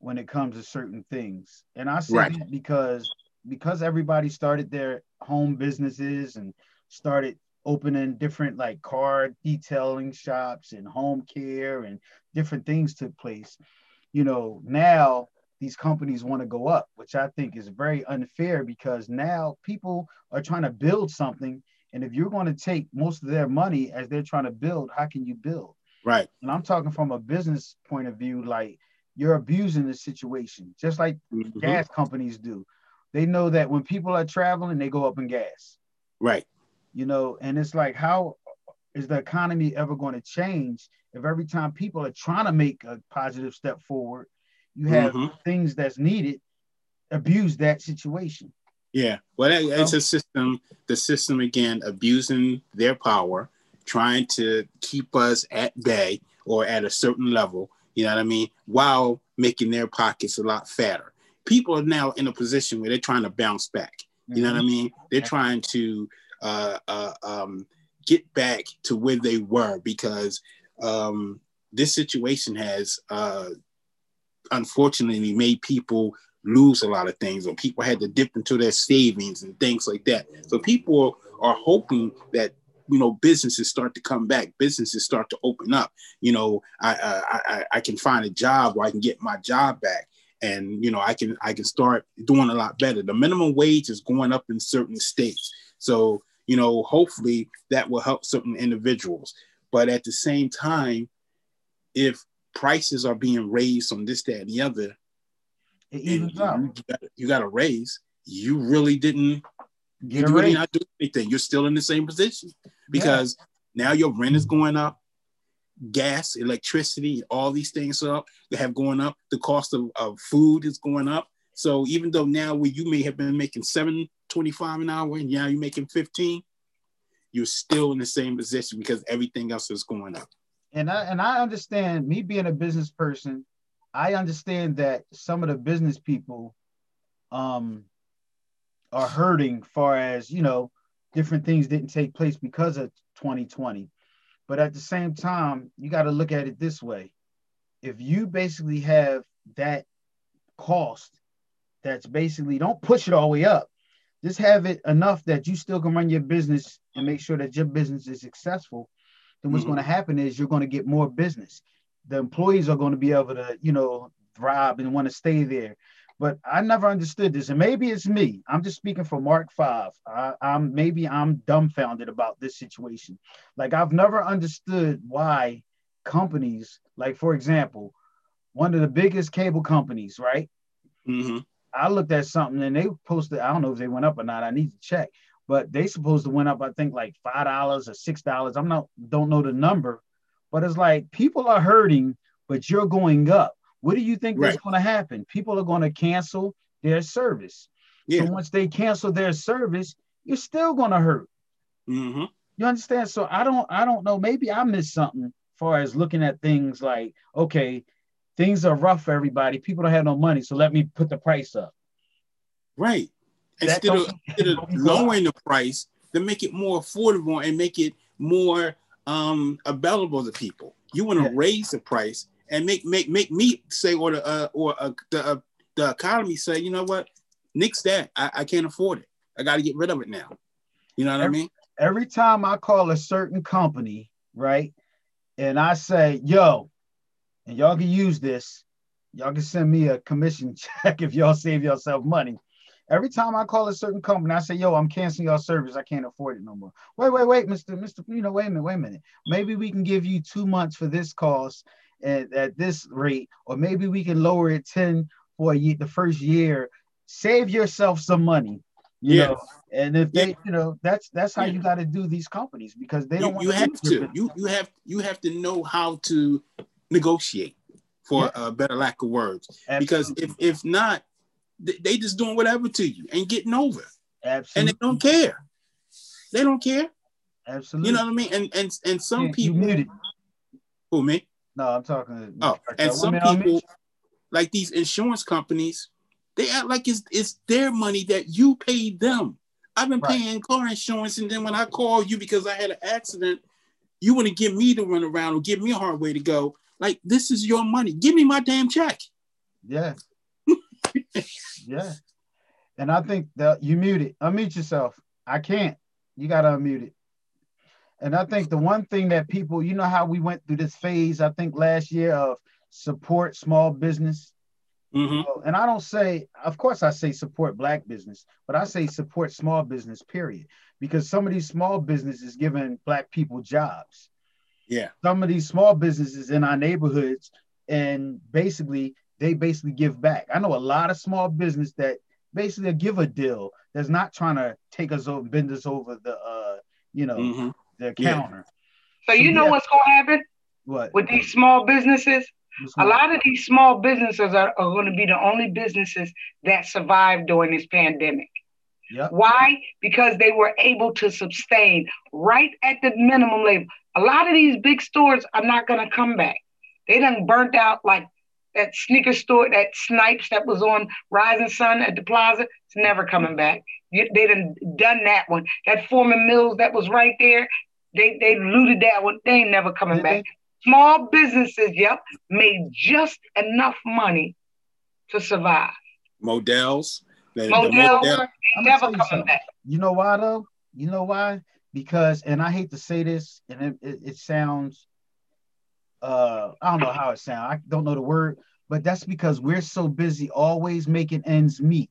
when it comes to certain things. And I say right. that because because everybody started their home businesses and started opening different like car detailing shops and home care and different things took place. You know, now these companies want to go up, which I think is very unfair because now people are trying to build something. And if you're going to take most of their money as they're trying to build, how can you build? Right. And I'm talking from a business point of view, like you're abusing the situation, just like mm-hmm. gas companies do. They know that when people are traveling, they go up in gas. Right. You know, and it's like, how is the economy ever going to change if every time people are trying to make a positive step forward, you have mm-hmm. things that's needed abuse that situation? Yeah, well, it's a system. The system again abusing their power, trying to keep us at bay or at a certain level. You know what I mean? While making their pockets a lot fatter. People are now in a position where they're trying to bounce back. You know what I mm-hmm. mean? They're trying to uh, uh, um, get back to where they were because um, this situation has uh, unfortunately made people lose a lot of things or people had to dip into their savings and things like that. So people are hoping that you know businesses start to come back businesses start to open up. You know I, I i can find a job where i can get my job back and you know i can i can start doing a lot better. The minimum wage is going up in certain states. So you know hopefully that will help certain individuals. But at the same time if prices are being raised on this that and the other. And you, got, you got a raise. You really didn't you really not doing anything. You're still in the same position because yeah. now your rent is going up gas electricity all these things up they have going up the cost of, of food is going up. So even though now where you may have been making 725 an hour and now you're making 15 you're still in the same position because everything else is going up and I and I understand me being a business person, I understand that some of the business people um are hurting far as, you know, different things didn't take place because of 2020. But at the same time, you got to look at it this way. If you basically have that cost that's basically don't push it all the way up. Just have it enough that you still can run your business and make sure that your business is successful then what's mm-hmm. going to happen is you're going to get more business. The employees are going to be able to, you know, thrive and want to stay there. But I never understood this, and maybe it's me. I'm just speaking for Mark Five. I, I'm maybe I'm dumbfounded about this situation. Like I've never understood why companies, like for example, one of the biggest cable companies, right? Mm-hmm. I looked at something and they posted. I don't know if they went up or not. I need to check but they supposed to went up, I think, like five dollars or six dollars. I'm not don't know the number, but it's like people are hurting, but you're going up. What do you think right. that's going to happen? People are going to cancel their service. Yeah. So once they cancel their service, you're still going to hurt. Mm-hmm. You understand? So I don't, I don't know. Maybe I missed something as far as looking at things like, okay, things are rough for everybody. People don't have no money, so let me put the price up. Right instead of, [laughs] instead of lowering the price, to make it more affordable and make it more um, available to people. You want to yeah. raise the price and make make make me say or the uh, or uh, the uh, the economy say, you know what, nix that. I, I can't afford it. I got to get rid of it now. You know what every, I mean? Every time I call a certain company, right, and I say, yo, and y'all can use this. Y'all can send me a commission [laughs] check if y'all save yourself money. Every time I call a certain company, I say, "Yo, I'm canceling your service. I can't afford it no more." Wait, wait, wait, Mister, Mister, you know, wait a minute, wait a minute. Maybe we can give you two months for this cost at, at this rate, or maybe we can lower it ten for year, the first year. Save yourself some money. You yeah. know, and if they, yeah. you know, that's that's how yeah. you got to do these companies because they don't. You, you have to. You you have you have to know how to negotiate, for yeah. a better lack of words. Absolutely. Because if if not, they just doing whatever to you and getting over. Absolutely. And they don't care. They don't care. Absolutely. You know what I mean? And and and some people. You. Who me? No, I'm talking. Oh, and some people, like these insurance companies, they act like it's it's their money that you paid them. I've been right. paying car insurance, and then when I call you because I had an accident, you want to give me to run around or give me a hard way to go. Like this is your money. Give me my damn check. Yeah. Yeah. And I think that you mute it. Unmute yourself. I can't. You gotta unmute it. And I think the one thing that people, you know how we went through this phase, I think last year of support small business. Mm-hmm. and I don't say, of course, I say support black business, but I say support small business, period. Because some of these small businesses giving black people jobs. Yeah. Some of these small businesses in our neighborhoods, and basically they basically give back. I know a lot of small business that basically give a deal that's not trying to take us over, bend us over the uh, you know, mm-hmm. the counter. So, so you know what's gonna happen? What with these small businesses? A lot of these small businesses are, are going to be the only businesses that survive during this pandemic. Yep. Why? Because they were able to sustain right at the minimum level. A lot of these big stores are not going to come back. They done burnt out like that sneaker store, that Snipes that was on Rising Sun at the Plaza. It's never coming back. They done done that one. That Forman Mills that was right there. They they looted that one. They ain't never coming back. Small businesses, yep, made just enough money to survive. Modell's. Modell's never coming back. You know why though? You know why? Because, and I hate to say this, and it, it, it sounds, uh, I don't know how it sounds. I don't know the word, but that's because we're so busy always making ends meet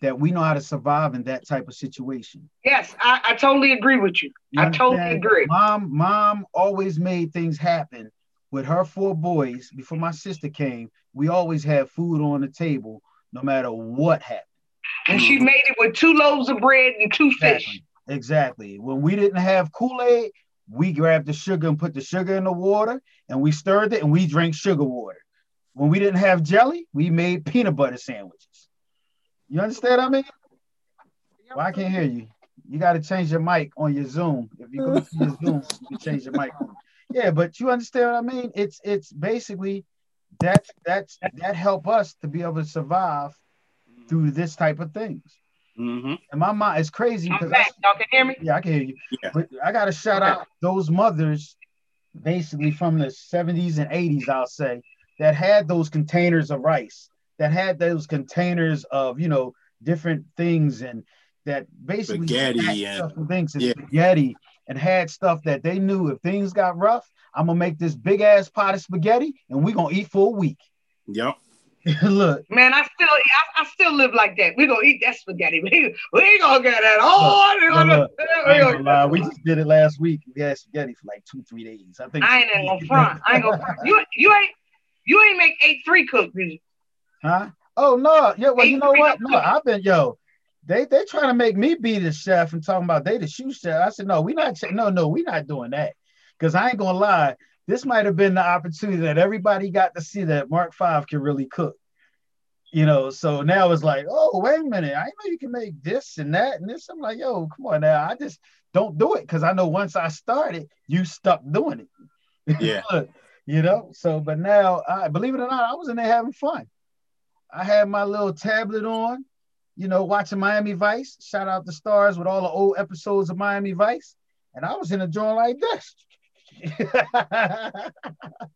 that we know how to survive in that type of situation. Yes, I, I totally agree with you. you I totally agree. Mom, mom always made things happen with her four boys. Before my sister came, we always had food on the table, no matter what happened. And she made it with two loaves of bread and two exactly. fish. Exactly. When we didn't have Kool-Aid, we grabbed the sugar and put the sugar in the water and we stirred it and we drank sugar water. When we didn't have jelly, we made peanut butter sandwiches. You understand what I mean? Well, I can't hear you. You got to change your mic on your Zoom. If you go to your [laughs] Zoom, you can change your mic. Yeah, but you understand what I mean? It's it's basically that that's that help us to be able to survive through this type of things. Mm-hmm. And my mind is crazy because y'all can hear me. Yeah, I can hear you. Yeah. But I got to shout okay. out those mothers, basically from the 70s and 80s, I'll say, that had those containers of rice that had those containers of you know different things and that basically spaghetti and, things and yeah. spaghetti and had stuff that they knew if things got rough, I'm gonna make this big ass pot of spaghetti and we're gonna eat for a week. Yep. [laughs] Look, man, I still, I, I, still live like that. We gonna eat that spaghetti. [laughs] We, we ain't gonna get that. Oh, look, gonna, look, we, gonna, gonna we just did it last week. We had spaghetti for like two, three days. I think I ain't in no front. I ain't gonna. You, you ain't, you ain't make eight three cook, did you? Huh? Oh no, yeah. Well, you know what? No, I've been yo. They they trying to make me be the chef and talking about they the shoe chef. I said no, we not. No, no, we not doing that. Because I ain't gonna lie, this might have been the opportunity that everybody got to see that Mark Five can really cook. You know, so now it's like, oh, wait a minute, I know you can make this and that and this. I'm like, yo, come on now. I just don't do it because I know once I started, you stuck doing it. Yeah. [laughs] you know, so but now I believe it or not, I was in there having fun. I had my little tablet on, you know, watching Miami Vice. Shout out the stars with all the old episodes of Miami Vice. And I was in a joint like this. [laughs]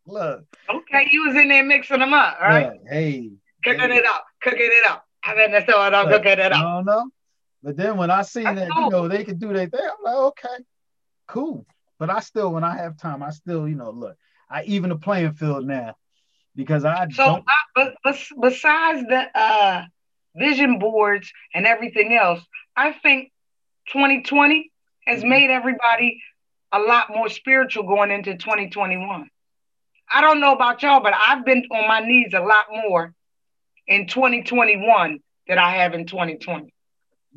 Look. Okay, you was in there mixing them up, right? Yeah, hey. Cooking hey. it up, cooking it up. I'm that's the store, I'm cooking it up. I don't know. But then when I seen That's that, you know, they can do their thing, I'm like, okay, cool. But I still, when I have time, I still, you know, look, I even the playing field now because I so don't... I, but, besides the uh, vision boards and everything else, I think 2020 has mm-hmm. made everybody a lot more spiritual going into 2021. I don't know about y'all, but I've been on my knees a lot more in 2021 than I have in 2020.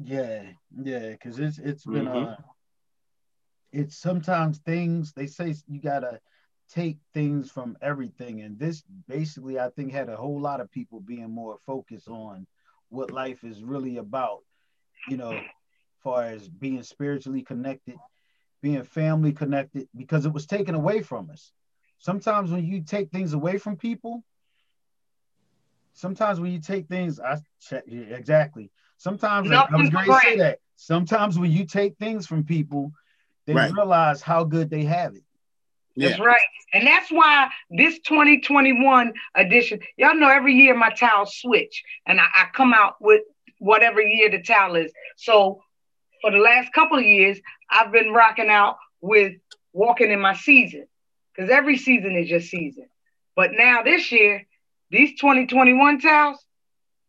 Yeah, yeah, because it's it's been mm-hmm. uh it's sometimes things they say you gotta take things from everything, and this basically I think had a whole lot of people being more focused on what life is really about, you know, far as being spiritually connected, being family connected, because it was taken away from us. Sometimes when you take things away from people, sometimes when you take things, I check exactly. Sometimes I was going to say that. Sometimes when you take things from people, they right. realize how good they have it. That's yeah. right. And that's why this 2021 edition, y'all know every year my towels switch and I, I, come out with whatever year the towel is. So for the last couple of years, I've been rocking out with walking in my season because every season is your season. But now this year, these 2021 towels,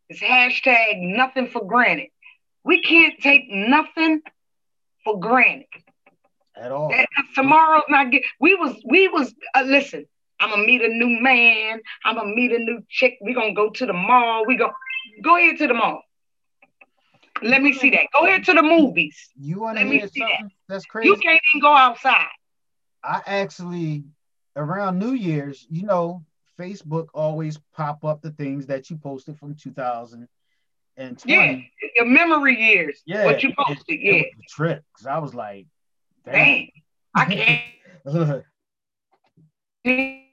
it's hashtag nothing for granted. We can't take nothing for granted at all. That, tomorrow's not get. We was we was uh, listen. I'm gonna meet a new man. I'm gonna meet a new chick. We gonna go to the mall. We go go ahead to the mall. Let me see that. Go ahead to the movies. You want to hear something that. that's crazy? You can't even go outside. I actually around New Year's, you know, Facebook always pop up the things that you posted from 2020. Yeah, your memory years. Yeah, what you posted. It, yeah, it trip because I was like, Dang, I [laughs] can't.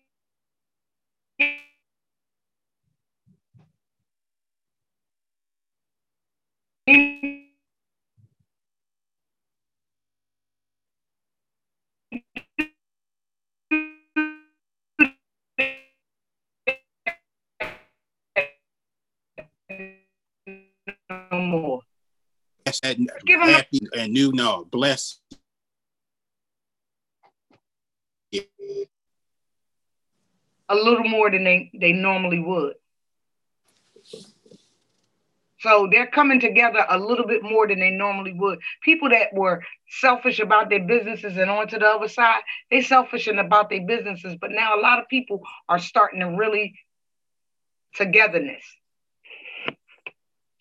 No more. Yes, and, happy and new no bless a little more than they, they normally would. So they're coming together a little bit more than they normally would. People that were selfish about their businesses and on to the other side, they selfish and about their businesses. But now a lot of people are starting to really togetherness.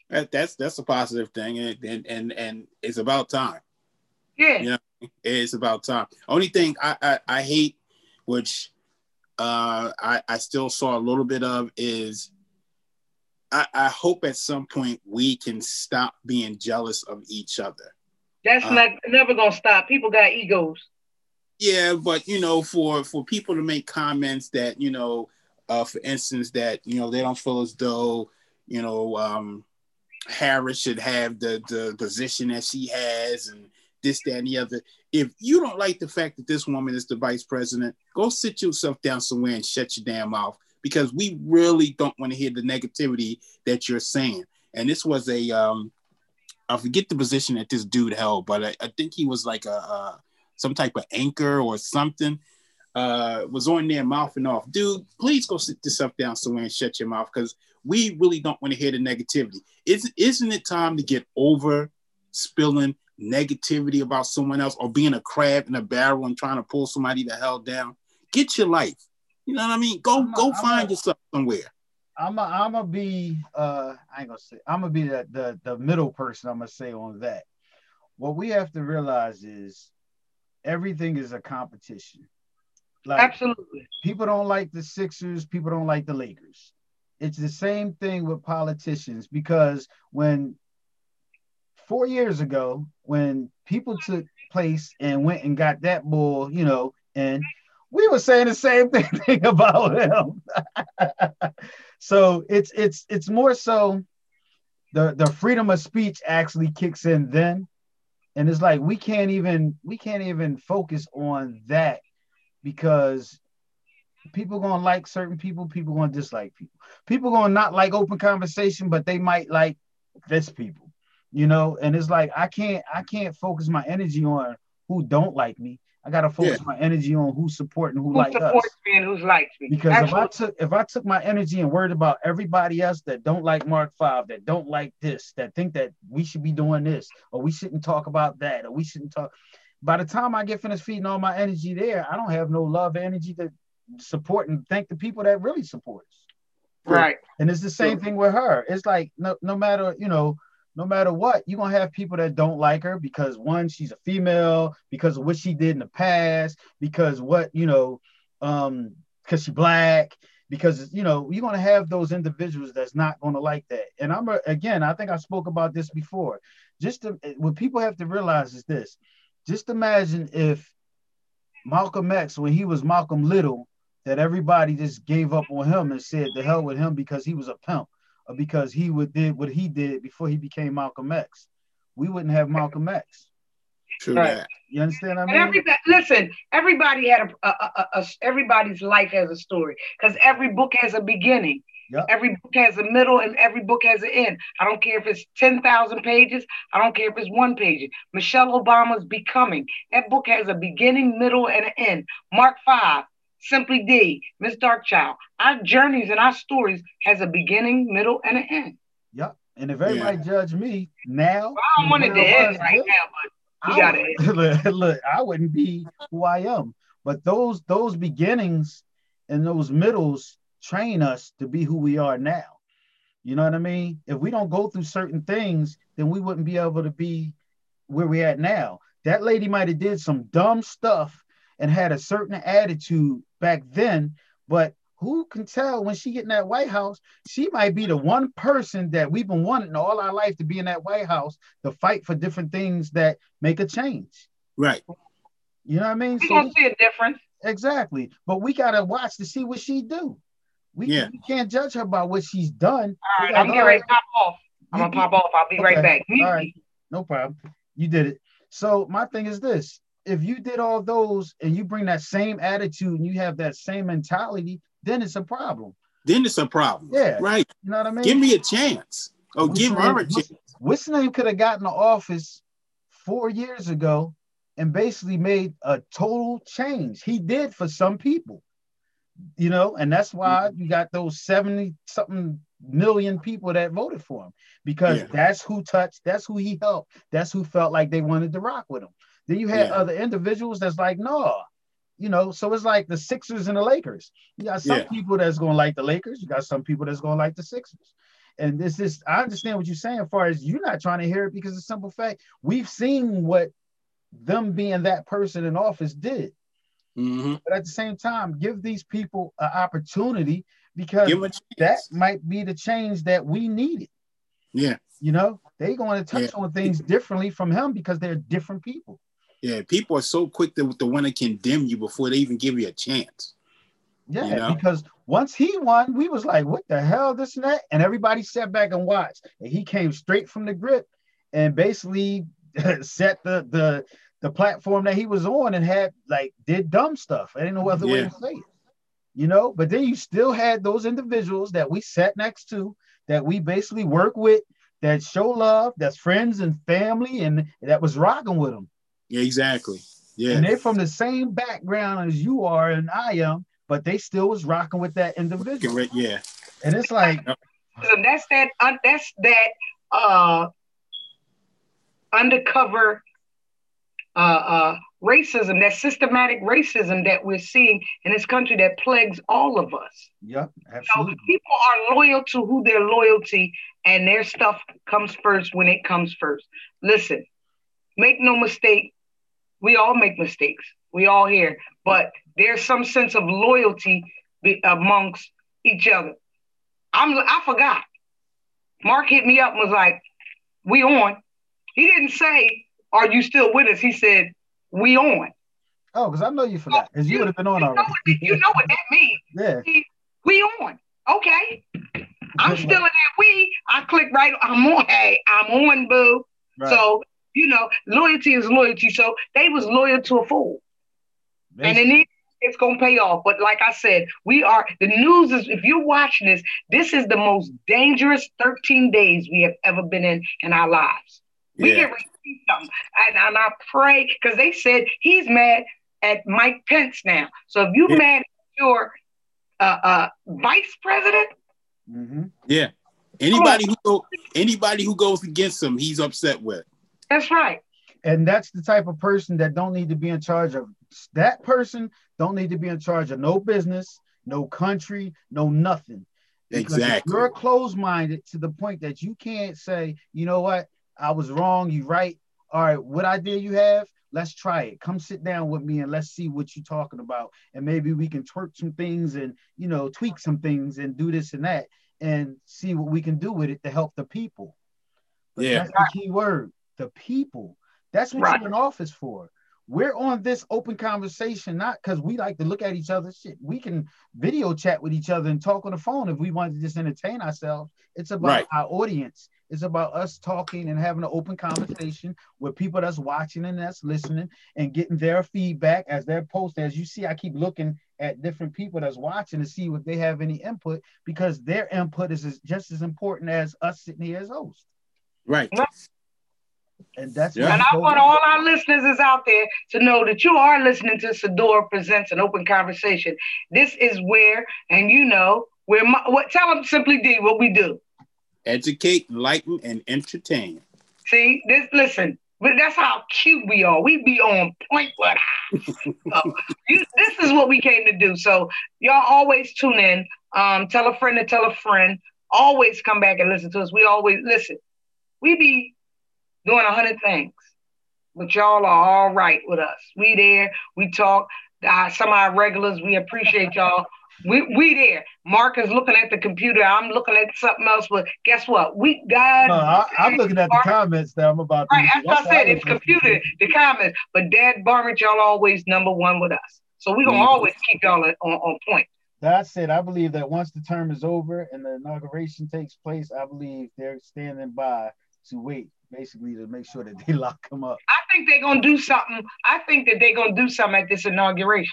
That, that's that's a positive thing, and and and, and it's about time. Yeah, you know, it's about time. Only thing I I, I hate, which uh, I, I still saw a little bit of is I, I hope at some point we can stop being jealous of each other. That's uh, not never gonna stop. People got egos. Yeah, but you know, for for people to make comments that you know, uh, for instance, that you know they don't feel as though you know um, Harris should have the the position that she has, and this, that, and the other. If you don't like the fact that this woman is the vice president, go sit yourself down somewhere and shut your damn mouth because we really don't want to hear the negativity that you're saying. And this was a, um, I forget the position that this dude held, but I, I think he was like a, a, some type of anchor or something. Uh, was on there mouthing off, dude. Please go sit yourself down somewhere and shut your mouth because we really don't want to hear the negativity. Isn't it time to get over spilling negativity about someone else or being a crab in a barrel and trying to pull somebody the hell down. Get your life. You know what I mean? Go a, go I'm find a, yourself somewhere. I'm a, I'm gonna be uh I ain't gonna say I'm gonna be the, the the middle person. I'm gonna say on that. What we have to realize is everything is a competition. Like Absolutely. People don't like the Sixers. People don't like the Lakers. It's the same thing with politicians because when four years ago when people took place and went and got that bull, you know, and we were saying the same [laughs] thing about him. [laughs] so it's it's it's more so the the freedom of speech actually kicks in then, and it's like we can't even we can't even focus on that because people gonna like certain people, people gonna dislike people. People gonna not like open conversation, but they might like this people you know and it's like i can't i can't focus my energy on who don't like me i gotta focus yeah. my energy on who's supporting who, who like supports us. me and who's likes me because Absolutely. if i took if i took my energy and worried about everybody else that don't like mark five that don't like this that think that we should be doing this or we shouldn't talk about that or we shouldn't talk by the time i get finished feeding all my energy there i don't have no love energy to support and thank the people that really support us right and it's the same thing with her it's like no, no matter you know no matter what, you're gonna have people that don't like her because one, she's a female, because of what she did in the past, because what you know, um, because she's black, because you know, you're gonna have those individuals that's not gonna like that. And I'm a, again, I think I spoke about this before. Just to, what people have to realize is this: just imagine if Malcolm X, when he was Malcolm Little, that everybody just gave up on him and said the hell with him because he was a pimp because he would did what he did before he became Malcolm X. We wouldn't have Malcolm X. True right. that. You understand? I mean, everybody, listen. Everybody had a, a, a, a everybody's life has a story because every book has a beginning. Yep. Every book has a middle and every book has an end. I don't care if it's 10,000 pages. I don't care if it's one page. Michelle Obama's Becoming. That book has a beginning, middle, and an end. Mark 5. Simply D, Miss Darkchild. Our journeys and our stories has a beginning, middle, and an end. Yep. And if everybody yeah. judge me now, well, I don't want it to end right now, but you got it. Look, I wouldn't be who I am. But those those beginnings and those middles train us to be who we are now. You know what I mean? If we don't go through certain things, then we wouldn't be able to be where we at now. That lady might have did some dumb stuff and had a certain attitude back then, but who can tell when she get in that White House, she might be the one person that we've been wanting all our life to be in that White House to fight for different things that make a change. Right. You know what I mean? We so don't see a difference. Exactly. But we gotta watch to see what she do. We, yeah. we can't judge her by what she's done. All right, I'm getting ready to pop off. I'm gonna pop off. I'll be okay. right back. All right, no problem. You did it. So my thing is this: if you did all those and you bring that same attitude and you have that same mentality, then it's a problem. Then it's a problem. Yeah. Right. You know what I mean? Give me a chance. Oh, give her a chance. What's name could have gotten the office four years ago and basically made a total change. He did for some people, you know, and that's why you got those 70 something million people that voted for him because yeah. that's who touched, that's who he helped, that's who felt like they wanted to rock with him. Then you had yeah. other individuals that's like, no, you know, so it's like the Sixers and the Lakers. You got some yeah. people that's going to like the Lakers. You got some people that's going to like the Sixers. And this is, I understand what you're saying, as far as you're not trying to hear it because it's simple fact. We've seen what them being that person in office did. Mm-hmm. But at the same time, give these people an opportunity because that might be the change that we needed. Yeah. You know, they're going to touch yeah. on things differently from him because they're different people. Yeah, people are so quick to, to want to condemn you before they even give you a chance. Yeah, you know? because once he won, we was like, what the hell, this and that? And everybody sat back and watched. And he came straight from the grip and basically [laughs] set the the the platform that he was on and had like did dumb stuff. I didn't know other yeah. way to say it. You know, but then you still had those individuals that we sat next to that we basically work with that show love, that's friends and family, and that was rocking with them. Yeah, exactly. Yeah. And they're from the same background as you are and I am, but they still was rocking with that individual. Yeah. And it's like so that's that uh, that's that uh undercover uh uh racism, that systematic racism that we're seeing in this country that plagues all of us. Yep, absolutely. So people are loyal to who their loyalty and their stuff comes first when it comes first. Listen, make no mistake, we all make mistakes. We all here, but there's some sense of loyalty be, amongst each other. I'm I forgot. Mark hit me up and was like, "We on." He didn't say, "Are you still with us?" He said, "We on." Oh, because I know you forgot, because you, would have been on you already. Know what, you know what that means? [laughs] yeah. We on. Okay. I'm still in that we. I click right. I'm on. Hey, I'm on, boo. Right. So you know, loyalty is loyalty. So they was loyal to a fool. Basically. And in the it's gonna pay off. But like I said, we are the news is if you're watching this, this is the most dangerous 13 days we have ever been in in our lives. We get ready something. And, and I pray because they said he's mad at Mike Pence now. So if you yeah. mad at your uh, uh, vice president, mm-hmm. yeah. Anybody who go, anybody who goes against him, he's upset with. That's right. And that's the type of person that don't need to be in charge of that person don't need to be in charge of no business, no country, no nothing. exactly. you're closed-minded to the point that you can't say, you know what, I was wrong, you right. All right, what idea you have? Let's try it. Come sit down with me and let's see what you're talking about. And maybe we can twerk some things and you know tweak some things and do this and that and see what we can do with it to help the people. But yeah, that's the key word. The people. That's what right. you're in office for. We're on this open conversation not because we like to look at each other. Shit, we can video chat with each other and talk on the phone if we want to just entertain ourselves. It's about right. our audience. It's about us talking and having an open conversation with people that's watching and that's listening and getting their feedback as their post. As you see, I keep looking at different people that's watching to see if they have any input because their input is just as important as us sitting here as hosts. Right. And that's yeah. and I want all our listeners is out there to know that you are listening to Sador Presents an Open Conversation. This is where, and you know, where my, what tell them simply D what we do. Educate, enlighten, and entertain. See, this listen, but that's how cute we are. We be on point with so, [laughs] you, This is what we came to do. So y'all always tune in. Um, tell a friend to tell a friend. Always come back and listen to us. We always listen. We be doing a hundred things, but y'all are all right with us. We there. We talk. Uh, some of our regulars. We appreciate y'all. We we there. Mark is looking at the computer. I'm looking at something else. But guess what? We got. No, I, am looking at the comments that I'm about. To right, that's what I said. It's computer, the comments. But Dad Barmage, y'all always number one with us. So we're gonna mm-hmm. always keep y'all on, on point. That's it. I believe that once the term is over and the inauguration takes place, I believe they're standing by to wait basically to make sure that they [laughs] lock him up. I think they're gonna do something. I think that they're gonna do something at this inauguration.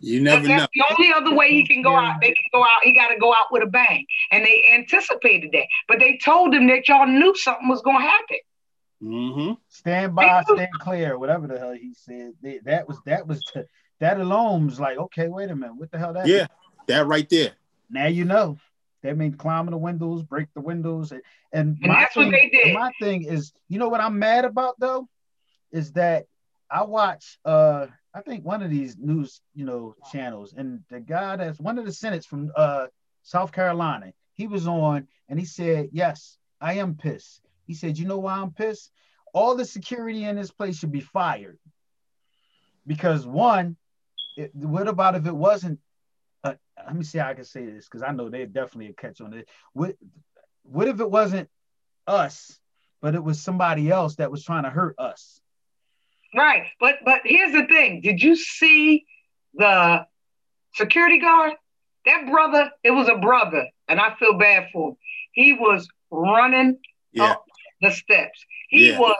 You never that's know. The only other way he can go out, they can go out. He got to go out with a bang, and they anticipated that. But they told him that y'all knew something was gonna happen. Mm-hmm. Stand by, stand clear, whatever the hell he said. They, that was that was that alone was like, okay, wait a minute, what the hell that? Yeah, that right there. Now you know. That means climbing the windows, break the windows, and, and, and that's thing, what they did. My thing is, you know what I'm mad about though, is that I watch uh I think one of these news, you know, channels, and the guy that's one of the senates from uh South Carolina, he was on and he said, Yes, I am pissed. He said, You know why I'm pissed? All the security in this place should be fired. Because one, it, what about if it wasn't uh, let me see how I can say this because I know they're definitely a catch on it. What what if it wasn't us, but it was somebody else that was trying to hurt us? Right, but but here's the thing: Did you see the security guard? That brother, it was a brother, and I feel bad for him. He was running yeah. up the steps. He yeah. was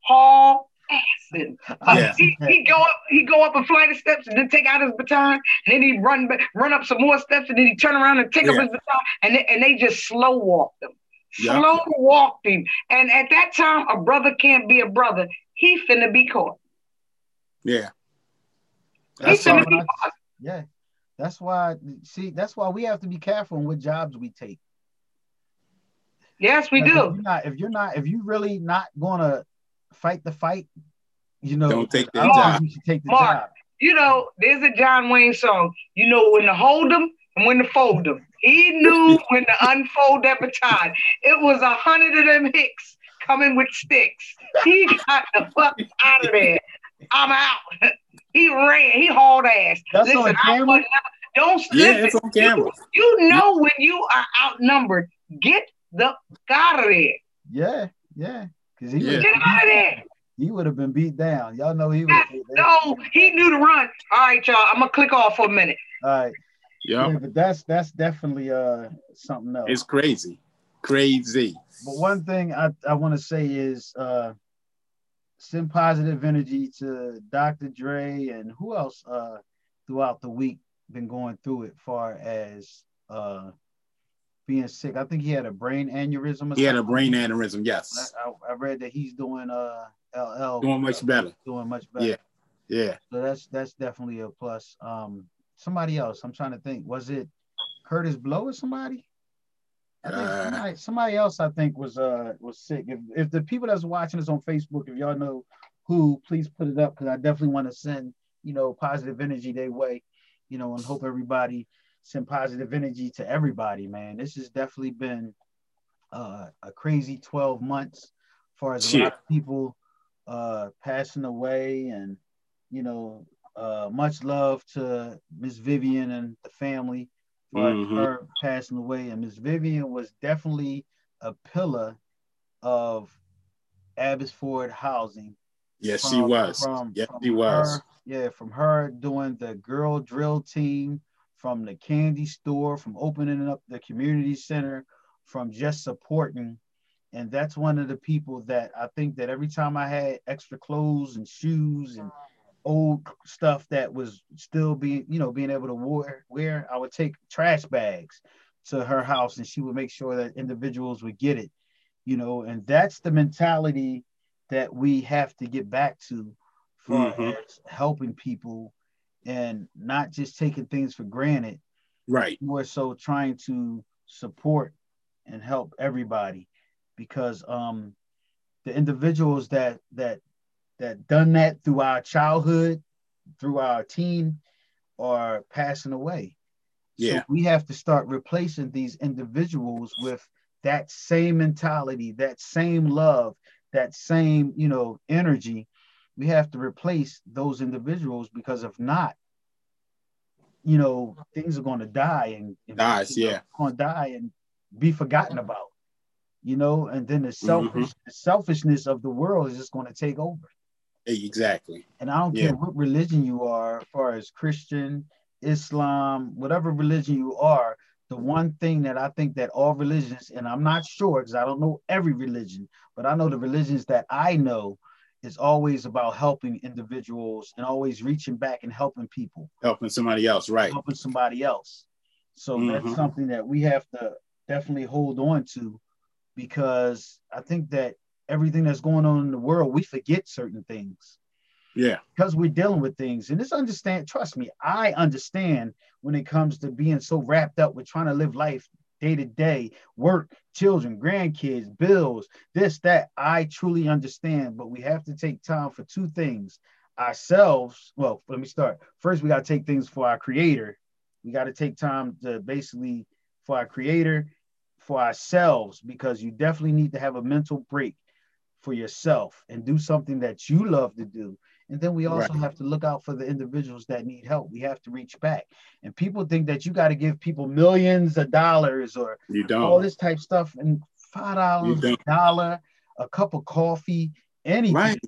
haul assing. Uh, yeah. he he go up he go up a flight of steps and then take out his baton, and then he run run up some more steps, and then he turn around and take yeah. up his baton, and they, and they just slow walked him. Yeah. Slow walked him. And at that time, a brother can't be a brother. He finna be caught. Yeah. That's he finna be caught. Yeah. That's why see, that's why we have to be careful in what jobs we take. Yes, we do. If you're, not, if you're not, if you really not gonna fight the fight, you know, don't take that job. You should take the Mark, job. You know, there's a John Wayne song. You know when to hold them and when to fold them. He knew [laughs] when to unfold that baton. It was a hundred of them hicks coming with sticks. He got the fuck out of there. I'm out. [laughs] He ran. He hauled ass. That's listen, on camera. Don't yeah, listen. it's on camera. You, you know when you are outnumbered, get the fuck out of there. Yeah, yeah. Cause he yeah. get out of there. He would have been beat down. Y'all know he was. No, he knew to run. All right, y'all. I'm gonna click off for a minute. All right. Yep. Yeah, but that's that's definitely uh something else. It's crazy, crazy. But one thing I, I want to say is uh send positive energy to Dr. Dre and who else uh throughout the week been going through it far as uh being sick. I think he had a brain aneurysm. he had a brain aneurysm. Yes. I, I, read that he's doing uh LL doing much better. Doing much better. Yeah. Yeah. So that's that's definitely a plus. Um, somebody else. I'm trying to think. Was it Kurtis Blow or somebody? I think uh, somebody, somebody, else I think was uh was sick. If if the people that's watching us on Facebook, if y'all know who, please put it up because I definitely want to send you know positive energy their way, you know, and hope everybody send positive energy to everybody, man. This has definitely been uh, a crazy 12 months as far as a lot of people uh, passing away and you know uh, much love to Miss Vivian and the family for mm-hmm. her passing away. And Miss Vivian was definitely a pillar of Abbotsford housing. Yes, from, she was. From, yes, from she was. Yeah, from her doing the girl drill team, from the candy store, from opening up the community center, from just supporting. And that's one of the people that I think that every time I had extra clothes and shoes and old stuff that was still being, you know, being able to wear, wear, I would take trash bags to her house and she would make sure that individuals would get it, you know, and that's the mentality that we have to get back to for mm-hmm. helping people and not just taking things for granted. Right. More so trying to support and help everybody because um the individuals that that that done that through our childhood, through our teen, are passing away. Yeah. So we have to start replacing these individuals with that same mentality, that same love, that same, you know, energy. We have to replace those individuals because if not, you know, things are going to die and, and dies, yeah, going to die and be forgotten about. You know, and then the selfish mm-hmm. the selfishness of the world is just going to take over. Exactly. And I don't yeah. care what religion you are, as far as Christian, Islam, whatever religion you are, the one thing that I think that all religions, and I'm not sure because I don't know every religion, but I know the religions that I know is always about helping individuals and always reaching back and helping people. Helping somebody else, right. Helping somebody else. So mm-hmm. that's something that we have to definitely hold on to because I think that everything that's going on in the world, we forget certain things. Yeah. Because we're dealing with things. And this understand, trust me, I understand when it comes to being so wrapped up with trying to live life day to day, work, children, grandkids, bills, this, that. I truly understand, but we have to take time for two things. Ourselves, well, let me start. First, we got to take things for our creator. We got to take time to basically for our creator, for ourselves, because you definitely need to have a mental break for yourself and do something that you love to do. And then we also right. have to look out for the individuals that need help. We have to reach back. And people think that you got to give people millions of dollars or you don't. all this type stuff and five dollars, a dollar, a cup of coffee, anything. Right.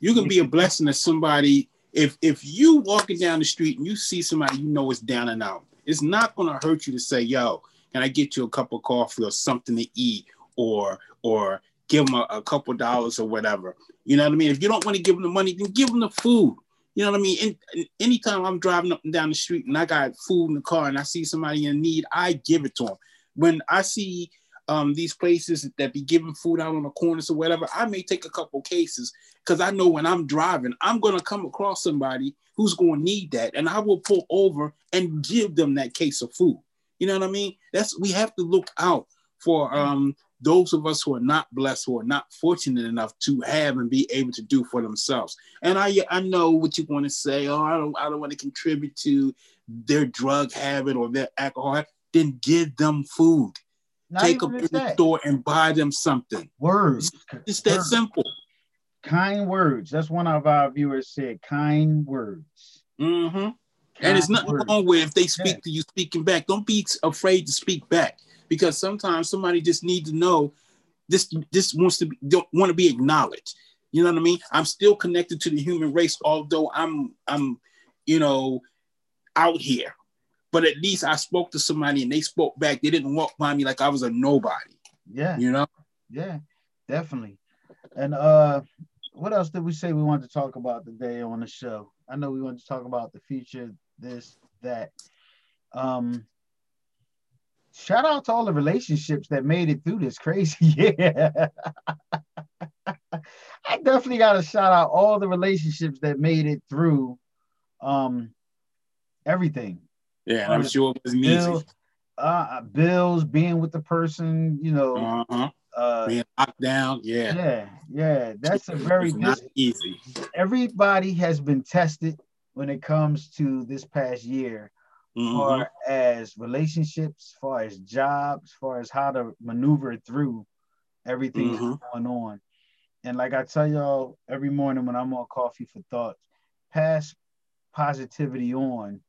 You can be a blessing to somebody if if you walking down the street and you see somebody you know is down and out. It's not gonna hurt you to say, "Yo, can I get you a cup of coffee or something to eat?" or or give them a, a couple dollars or whatever. You know what I mean? If you don't want to give them the money, then give them the food. You know what I mean? And, and, anytime I'm driving up and down the street and I got food in the car and I see somebody in need, I give it to them. When I see um, these places that be giving food out on the corners or whatever, I may take a couple cases because I know when I'm driving, I'm going to come across somebody who's going to need that, and I will pull over and give them that case of food. You know what I mean? That's we have to look out for um, those of us who are not blessed, who are not fortunate enough to have and be able to do for themselves. And I, I know what you want to say. Oh, I don't, I don't want to contribute to their drug habit or their alcohol. Then give them food. Not Take them to the store and buy them something. Words. It's, it's that words. simple. Kind words. That's one of our viewers said. Kind words. Mm-hmm. Kind and it's nothing words. wrong with if they speak yeah. to you speaking back. Don't be afraid to speak back because sometimes somebody just needs to know this this wants to be don't want to be acknowledged. You know what i mean? I'm still connected to the human race although i'm i'm you know out here. But at least i spoke to somebody and they spoke back. They didn't walk by me like i was a nobody. Yeah. You know? Yeah definitely. And uh what else did we say we wanted to talk about today on the show? I know we wanted to talk about the future this that. Um shout out to all the relationships that made it through this crazy [laughs] year. I definitely got to shout out all the relationships that made it through um everything. Yeah, I'm sure it was bills, easy. Uh, bills, being with the person, you know, uh-huh. uh, being locked down. Yeah, yeah, yeah. That's a very not easy. Everybody has been tested when it comes to this past year mm-hmm. far as relationships, far as jobs, far as how to maneuver through everything mm-hmm. going on. And like I tell y'all every morning when I'm on Coffee for Thoughts, pass positivity on.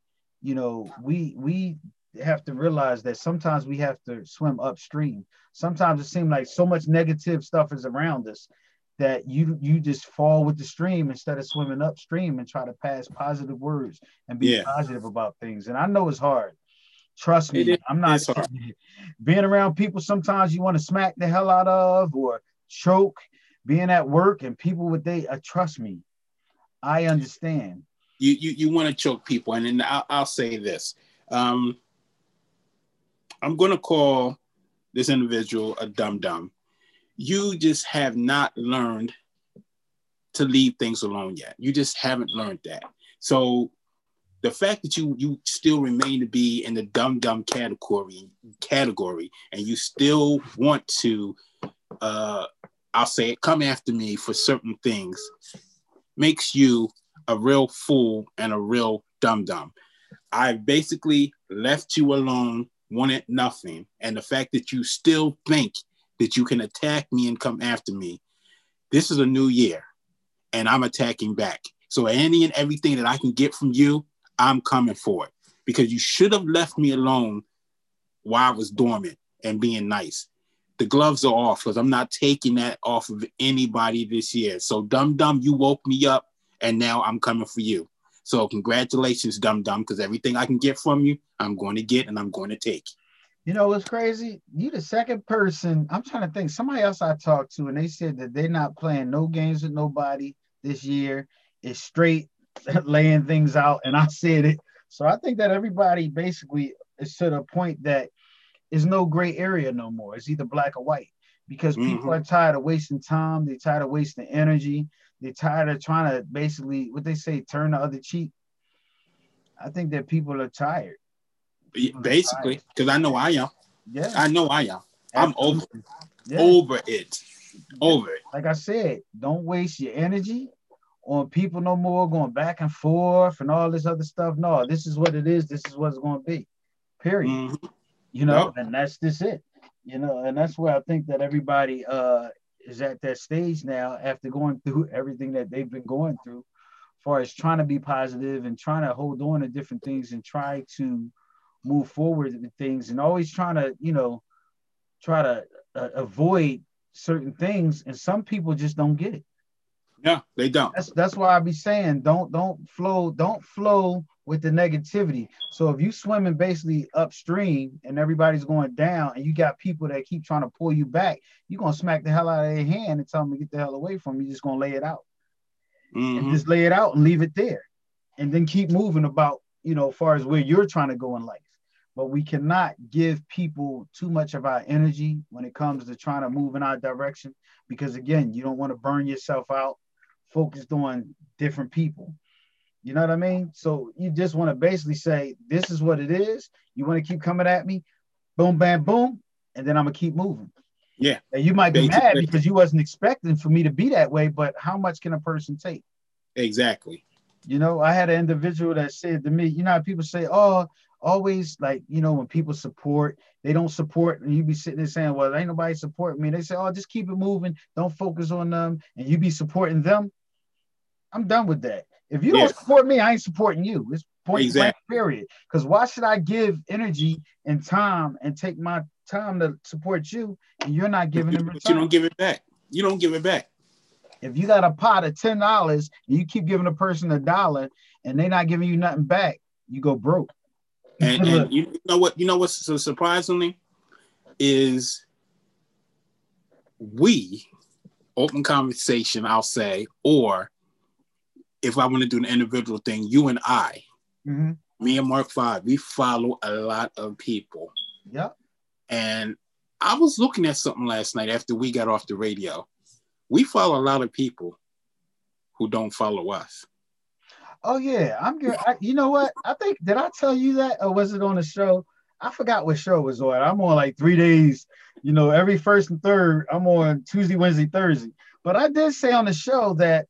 You know, we we have to realize that sometimes we have to swim upstream. Sometimes it seems like so much negative stuff is around us that you you just fall with the stream instead of swimming upstream and try to pass positive words and be yeah. positive about things. And I know it's hard. Trust me, I'm not being around people. Sometimes you want to smack the hell out of or choke. Being at work and people with they uh, trust me, I understand. You you you want to choke people, and then I'll, I'll say this. Um, I'm going to call this individual a dum dum you just have not learned to leave things alone yet. You just haven't learned that. So the fact that you you still remain to be in the dumb dumb category category and you still want to uh I'll say it come after me for certain things makes you a real fool and a real dumb dumb. I basically left you alone, wanted nothing. And the fact that you still think that you can attack me and come after me. This is a new year and I'm attacking back. So any and everything that I can get from you, I'm coming for it because you should have left me alone while I was dormant and being nice. The gloves are off because I'm not taking that off of anybody this year. So Dum Dum, you woke me up and now I'm coming for you. So congratulations, Dum Dum, because everything I can get from you, I'm going to get and I'm going to take. You know what's crazy? You the second person. I'm trying to think. Somebody else I talked to, and they said that they're not playing no games with nobody this year. It's straight [laughs] laying things out, and I said it. So I think that everybody basically is to the point that is no gray area no more. It's either black or white because mm-hmm. people are tired of wasting time. They're tired of wasting energy. They're tired of trying to basically what they say turn the other cheek. I think that people are tired. Basically, because I know I am. Yeah. I know I am. I'm over, yeah. over it. Over it. Like I said, don't waste your energy on people no more going back and forth and all this other stuff. No, this is what it is. This is what it's going to be. Period. Mm-hmm. You know, yep. and that's just it. You know, and that's where I think that everybody uh is at that stage now after going through everything that they've been going through, as far as trying to be positive and trying to hold on to different things and try to move forward with things and always trying to, you know, try to uh, avoid certain things. And some people just don't get it. Yeah, they don't. That's that's why I be saying don't don't flow don't flow with the negativity. So if you swimming basically upstream and everybody's going down, and you got people that keep trying to pull you back, you're gonna smack the hell out of their hand and tell them to get the hell away from you. You're just gonna lay it out, mm-hmm. and just lay it out and leave it there, and then keep moving about you know, as far as where you're trying to go in life but we cannot give people too much of our energy when it comes to trying to move in our direction because again you don't want to burn yourself out focused on different people. You know what i mean? So you just want to basically say this is what it is. You want to keep coming at me? Boom bam boom and then i'm gonna keep moving. Yeah. And you might be mad because you wasn't expecting for me to be that way but how much can a person take? Exactly. You know i had an individual that said to me you know people say oh always like you know when people support they don't support and you be sitting there saying well ain't nobody supporting me. They say oh just keep it moving. Don't focus on them. And you be supporting them i'm done with that. If you don't support me i ain't supporting you. It's point exactly. blank period. Because why should i give energy and time and take my time to support you and you're not giving them you don't give it back. You don't give it back. If you got a pot of ten dollars and you keep giving a person a dollar and they're not giving you nothing back you go broke and, and you know what? You know what's so surprisingly is we open conversation. I'll say, or if I want to do an individual thing, you and I, mm-hmm. me and Mark Five, we follow a lot of people. Yeah. And I was looking at something last night after we got off the radio. We follow a lot of people who don't follow us. Oh yeah, I'm good. I, you know what? I think did I tell you that, or was it on the show? I forgot what show was on. I'm on like three days. You know, every first and third, I'm on Tuesday, Wednesday, Thursday. But I did say on the show that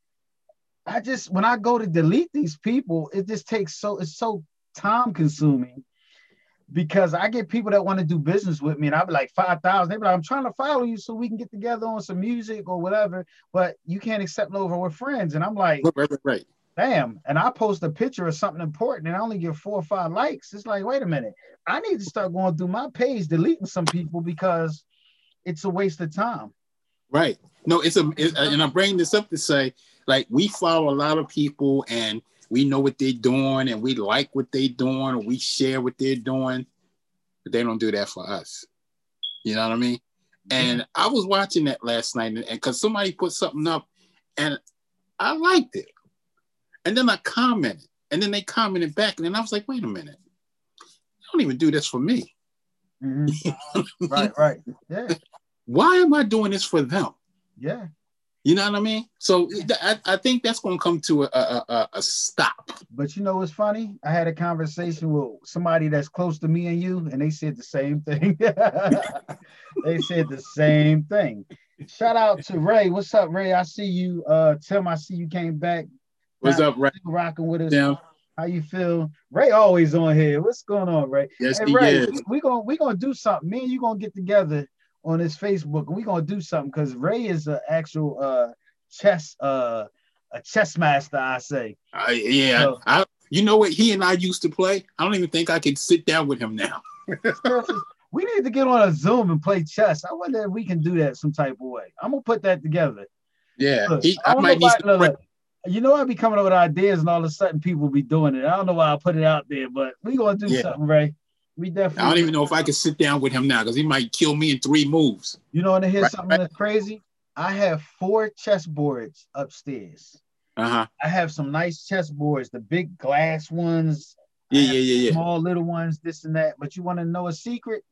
I just when I go to delete these people, it just takes so it's so time consuming because I get people that want to do business with me, and I'll be like five thousand. They be like, "I'm trying to follow you so we can get together on some music or whatever," but you can't accept over with friends, and I'm like, right, right, right. Damn, and I post a picture of something important and I only get four or five likes. It's like, wait a minute, I need to start going through my page, deleting some people because it's a waste of time. Right. No, it's a, it, uh, and I'm bringing this up to say, like, we follow a lot of people and we know what they're doing and we like what they're doing or we share what they're doing, but they don't do that for us. You know what I mean? And I was watching that last night and because somebody put something up and I liked it. And then I commented and then they commented back. And then I was like, wait a minute. I don't even do this for me. Mm-hmm. [laughs] right, right. Yeah. Why am I doing this for them? Yeah. You know what I mean? So I, I think that's going to come to a, a, a, stop. But you know what's funny? I had a conversation with somebody that's close to me and you, and they said the same thing. [laughs] they said the same thing. Shout out to Ray. What's up, Ray? I see you. Uh, Tim, I see you came back. What's up, Ray? Rocking with us. Yeah. How you feel? Ray always on here. What's going on, Ray? Yes, hey, he Ray, is. We, we gonna we gonna do something. Me and you gonna get together on his Facebook, and we're gonna do something because Ray is an actual uh chess uh a chess master, I say. Uh, yeah, so, I, you know what he and I used to play. I don't even think I could sit down with him now. [laughs] [laughs] we need to get on a Zoom and play chess. I wonder if we can do that some type of way. I'm gonna put that together. Yeah, look, he, I, I might need you know, I be coming up with ideas, and all of a sudden people be doing it. I don't know why I put it out there, but we gonna do yeah. something, Ray. We definitely. I don't even know if I can sit down with him now because he might kill me in three moves. You know, and here's right, something right. that's crazy. I have four chess boards upstairs. Uh-huh. I have some nice chess boards, the big glass ones. Yeah, yeah, yeah, yeah. Small little ones, this and that. But you want to know a secret?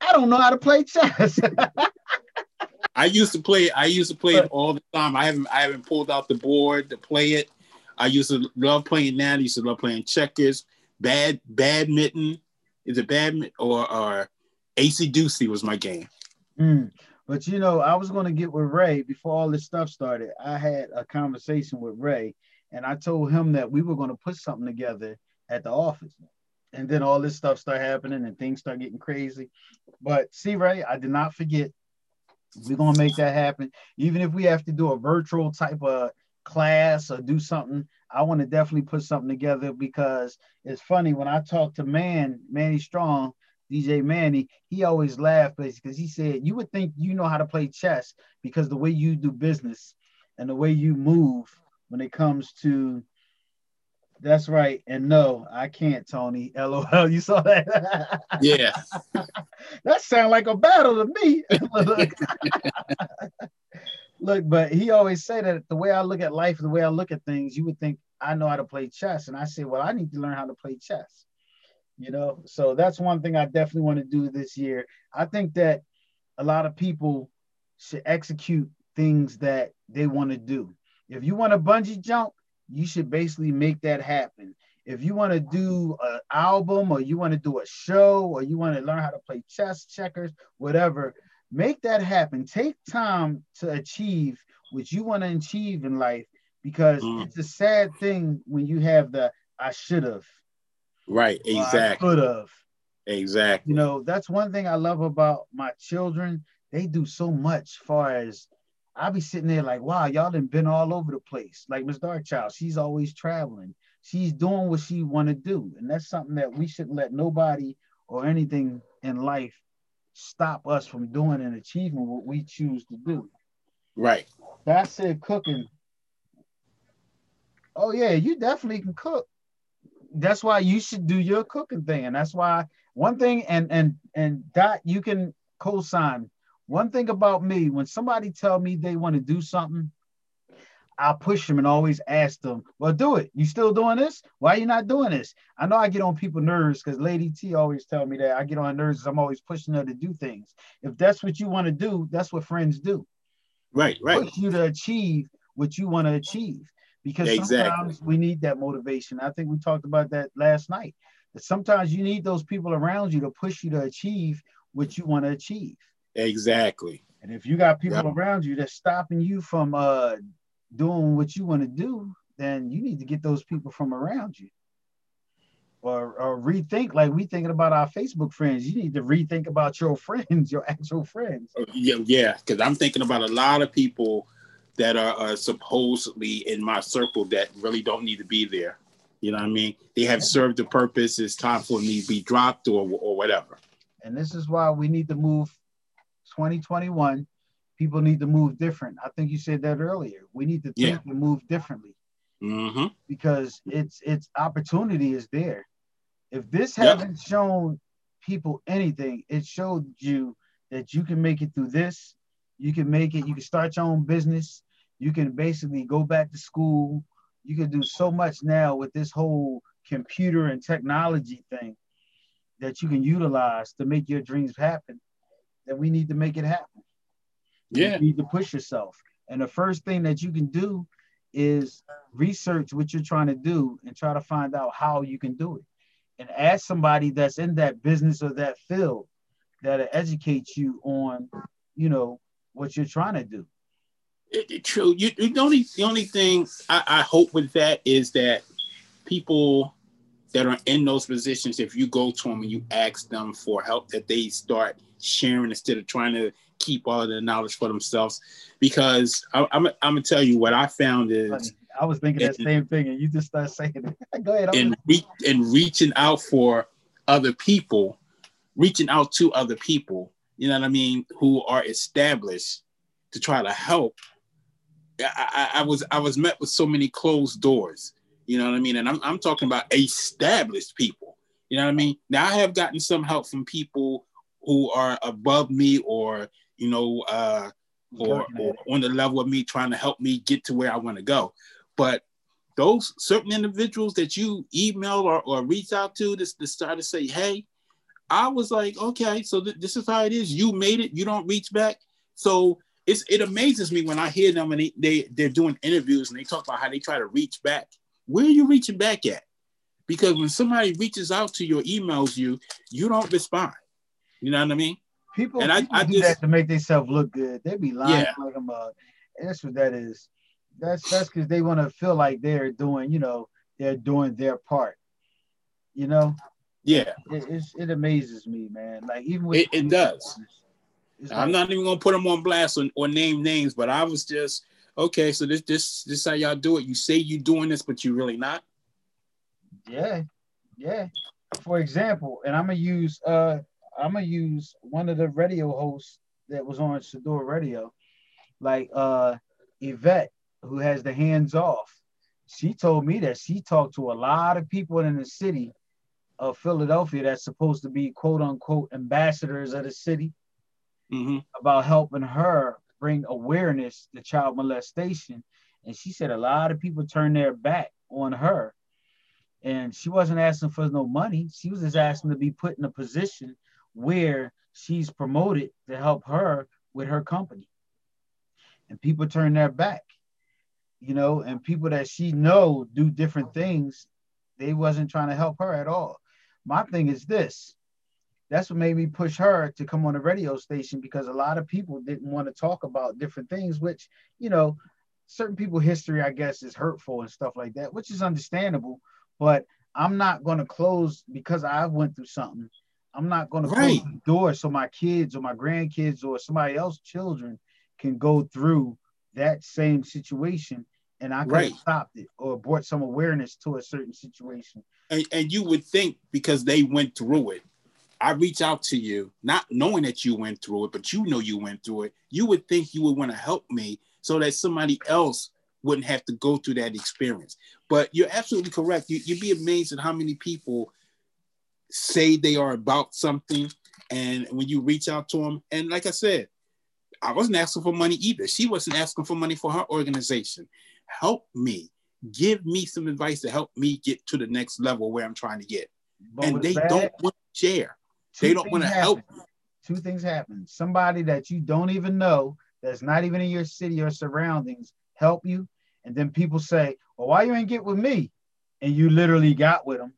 I don't know how to play chess. [laughs] I used to play. I used to play it all the time. I haven't. I haven't pulled out the board to play it. I used to love playing that. I used to love playing checkers bad badminton. Is it badminton or or acey-deucey was my game. Mm. But you know, I was gonna get with Ray before all this stuff started. I had a conversation with Ray, and I told him that we were gonna put something together at the office. And then all this stuff started happening and things start getting crazy. But see, Ray, I did not forget. We're gonna make that happen. Even if we have to do a virtual type of class or do something, I want to definitely put something together because it's funny when I talk to Man, Manny Strong, DJ Manny, he always laughed because he said, You would think you know how to play chess because the way you do business and the way you move when it comes to that's right. And no, I can't, Tony. [laughs] LOL. You saw that? Yeah. [laughs] that sounds like a battle to me. [laughs] look, but he always said that the way I look at life, the way I look at things, you would think I know how to play chess. And I say, well, I need to learn how to play chess. You know, so that's one thing I definitely want to do this year. I think that a lot of people should execute things that they want to do. If you want to bungee jump, you should basically make that happen. If you want to do an album or you want to do a show or you want to learn how to play chess, checkers, whatever, make that happen. Take time to achieve what you want to achieve in life because mm. it's a sad thing when you have the I should have. Right, exactly. Could have. Exactly. You know, that's one thing I love about my children. They do so much far as I be sitting there like, wow, y'all done been all over the place. Like Miss Darkchild, she's always traveling. She's doing what she want to do. And that's something that we shouldn't let nobody or anything in life stop us from doing and achieving what we choose to do. Right. That said, cooking. Oh yeah, you definitely can cook. That's why you should do your cooking thing, and that's why one thing and and and Dot, you can co-sign. One thing about me, when somebody tell me they want to do something, I'll push them and always ask them, well, do it. You still doing this? Why are you not doing this? I know I get on people nerves because Lady T always tell me that I get on nerves. I'm always pushing her to do things. If that's what you want to do, that's what friends do. Right, right. Push you to achieve what you want to achieve. Because exactly. sometimes we need that motivation. I think we talked about that last night. That sometimes you need those people around you to push you to achieve what you want to achieve. Exactly. And if you got people yep. around you that's stopping you from uh, doing what you want to do, then you need to get those people from around you. or, or rethink like we thinking about our Facebook friends. You need to rethink about your [laughs] friends, your actual friends. Oh, yeah, yeah, because I'm thinking about a lot of people that are, are, supposedly in my circle that really don't need to be there. You know what I mean? They have served the purpose. It's time for me to be dropped or or whatever. And this is why we need to move 2021. People need to move different. I think you said that earlier. We need to think yeah. and move differently. Mm-hmm. Because it's it's opportunity is there. If this yep. hasn't shown people anything, it showed you that you can make it through this. You can make it. You can start your own business. You can basically go back to school. You can do so much now with this whole computer and technology thing that you can utilize to make your dreams happen. That we need to make it happen. Yeah. You need to push yourself. And the first thing that you can do is research what you're trying to do and try to find out how you can do it. And ask somebody that's in that business or that field that educates you on, you know, what you're trying to do. It, it, true. You, the only the only thing I, I hope with that is that people that are in those positions, if you go to them and you ask them for help, that they start sharing instead of trying to keep all of the knowledge for themselves. Because I, am I'm, I'm gonna tell you what I found is I was thinking that same thing, and you just start saying it. [laughs] Go ahead. And re- and reaching out for other people, reaching out to other people, you know what I mean, who are established to try to help. I, I, I was I was met with so many closed doors, you know what I mean, and I'm I'm talking about established people. You know what I mean? Now I have gotten some help from people who are above me or you know, uh, or, or on the level of me trying to help me get to where I want to go. But those certain individuals that you email or, or reach out to to, to start to say, hey, I was like, okay, so th- this is how it is. You made it. You don't reach back. So it's, it amazes me when I hear them and they, they, they're doing interviews and they talk about how they try to reach back. Where are you reaching back at? Because when somebody reaches out to your emails, you you don't respond. You know what I mean? People, and people I, I do just, that to make themselves look good. They be lying yeah. like a mug. That's what that is. That's that's because they want to feel like they're doing, you know, they're doing their part. You know. Yeah. It, it amazes me, man. Like even with it, it does. I'm not even gonna put them on blast or, or name names, but I was just okay. So this this this how y'all do it. You say you're doing this, but you really not. Yeah, yeah. For example, and I'm gonna use uh I'm gonna use one of the radio hosts that was on Shador Radio, like uh Yvette, who has the hands off. She told me that she talked to a lot of people in the city of Philadelphia that's supposed to be quote unquote ambassadors of the city mm-hmm. about helping her bring awareness to child molestation. And she said a lot of people turned their back on her. And she wasn't asking for no money. She was just asking to be put in a position where she's promoted to help her with her company. And people turn their back, you know, and people that she know do different things, they wasn't trying to help her at all. My thing is this. That's what made me push her to come on a radio station because a lot of people didn't want to talk about different things, which, you know, certain people history, I guess, is hurtful and stuff like that, which is understandable. But I'm not going to close because I went through something I'm not going to close the door so my kids or my grandkids or somebody else's children can go through that same situation and I could right. have stopped it or brought some awareness to a certain situation. And, and you would think because they went through it, I reach out to you, not knowing that you went through it, but you know you went through it. You would think you would want to help me so that somebody else wouldn't have to go through that experience. But you're absolutely correct. You, you'd be amazed at how many people say they are about something and when you reach out to them and like i said i wasn't asking for money either. She wasn't asking for money for her organization. Help me. Give me some advice to help me get to the next level where i'm trying to get. But and they that, don't want to share they don't want to help. two things happen. Somebody that you don't even know that's not even in your city or surroundings help you and then people say well why you ain't get with me? And you literally got with them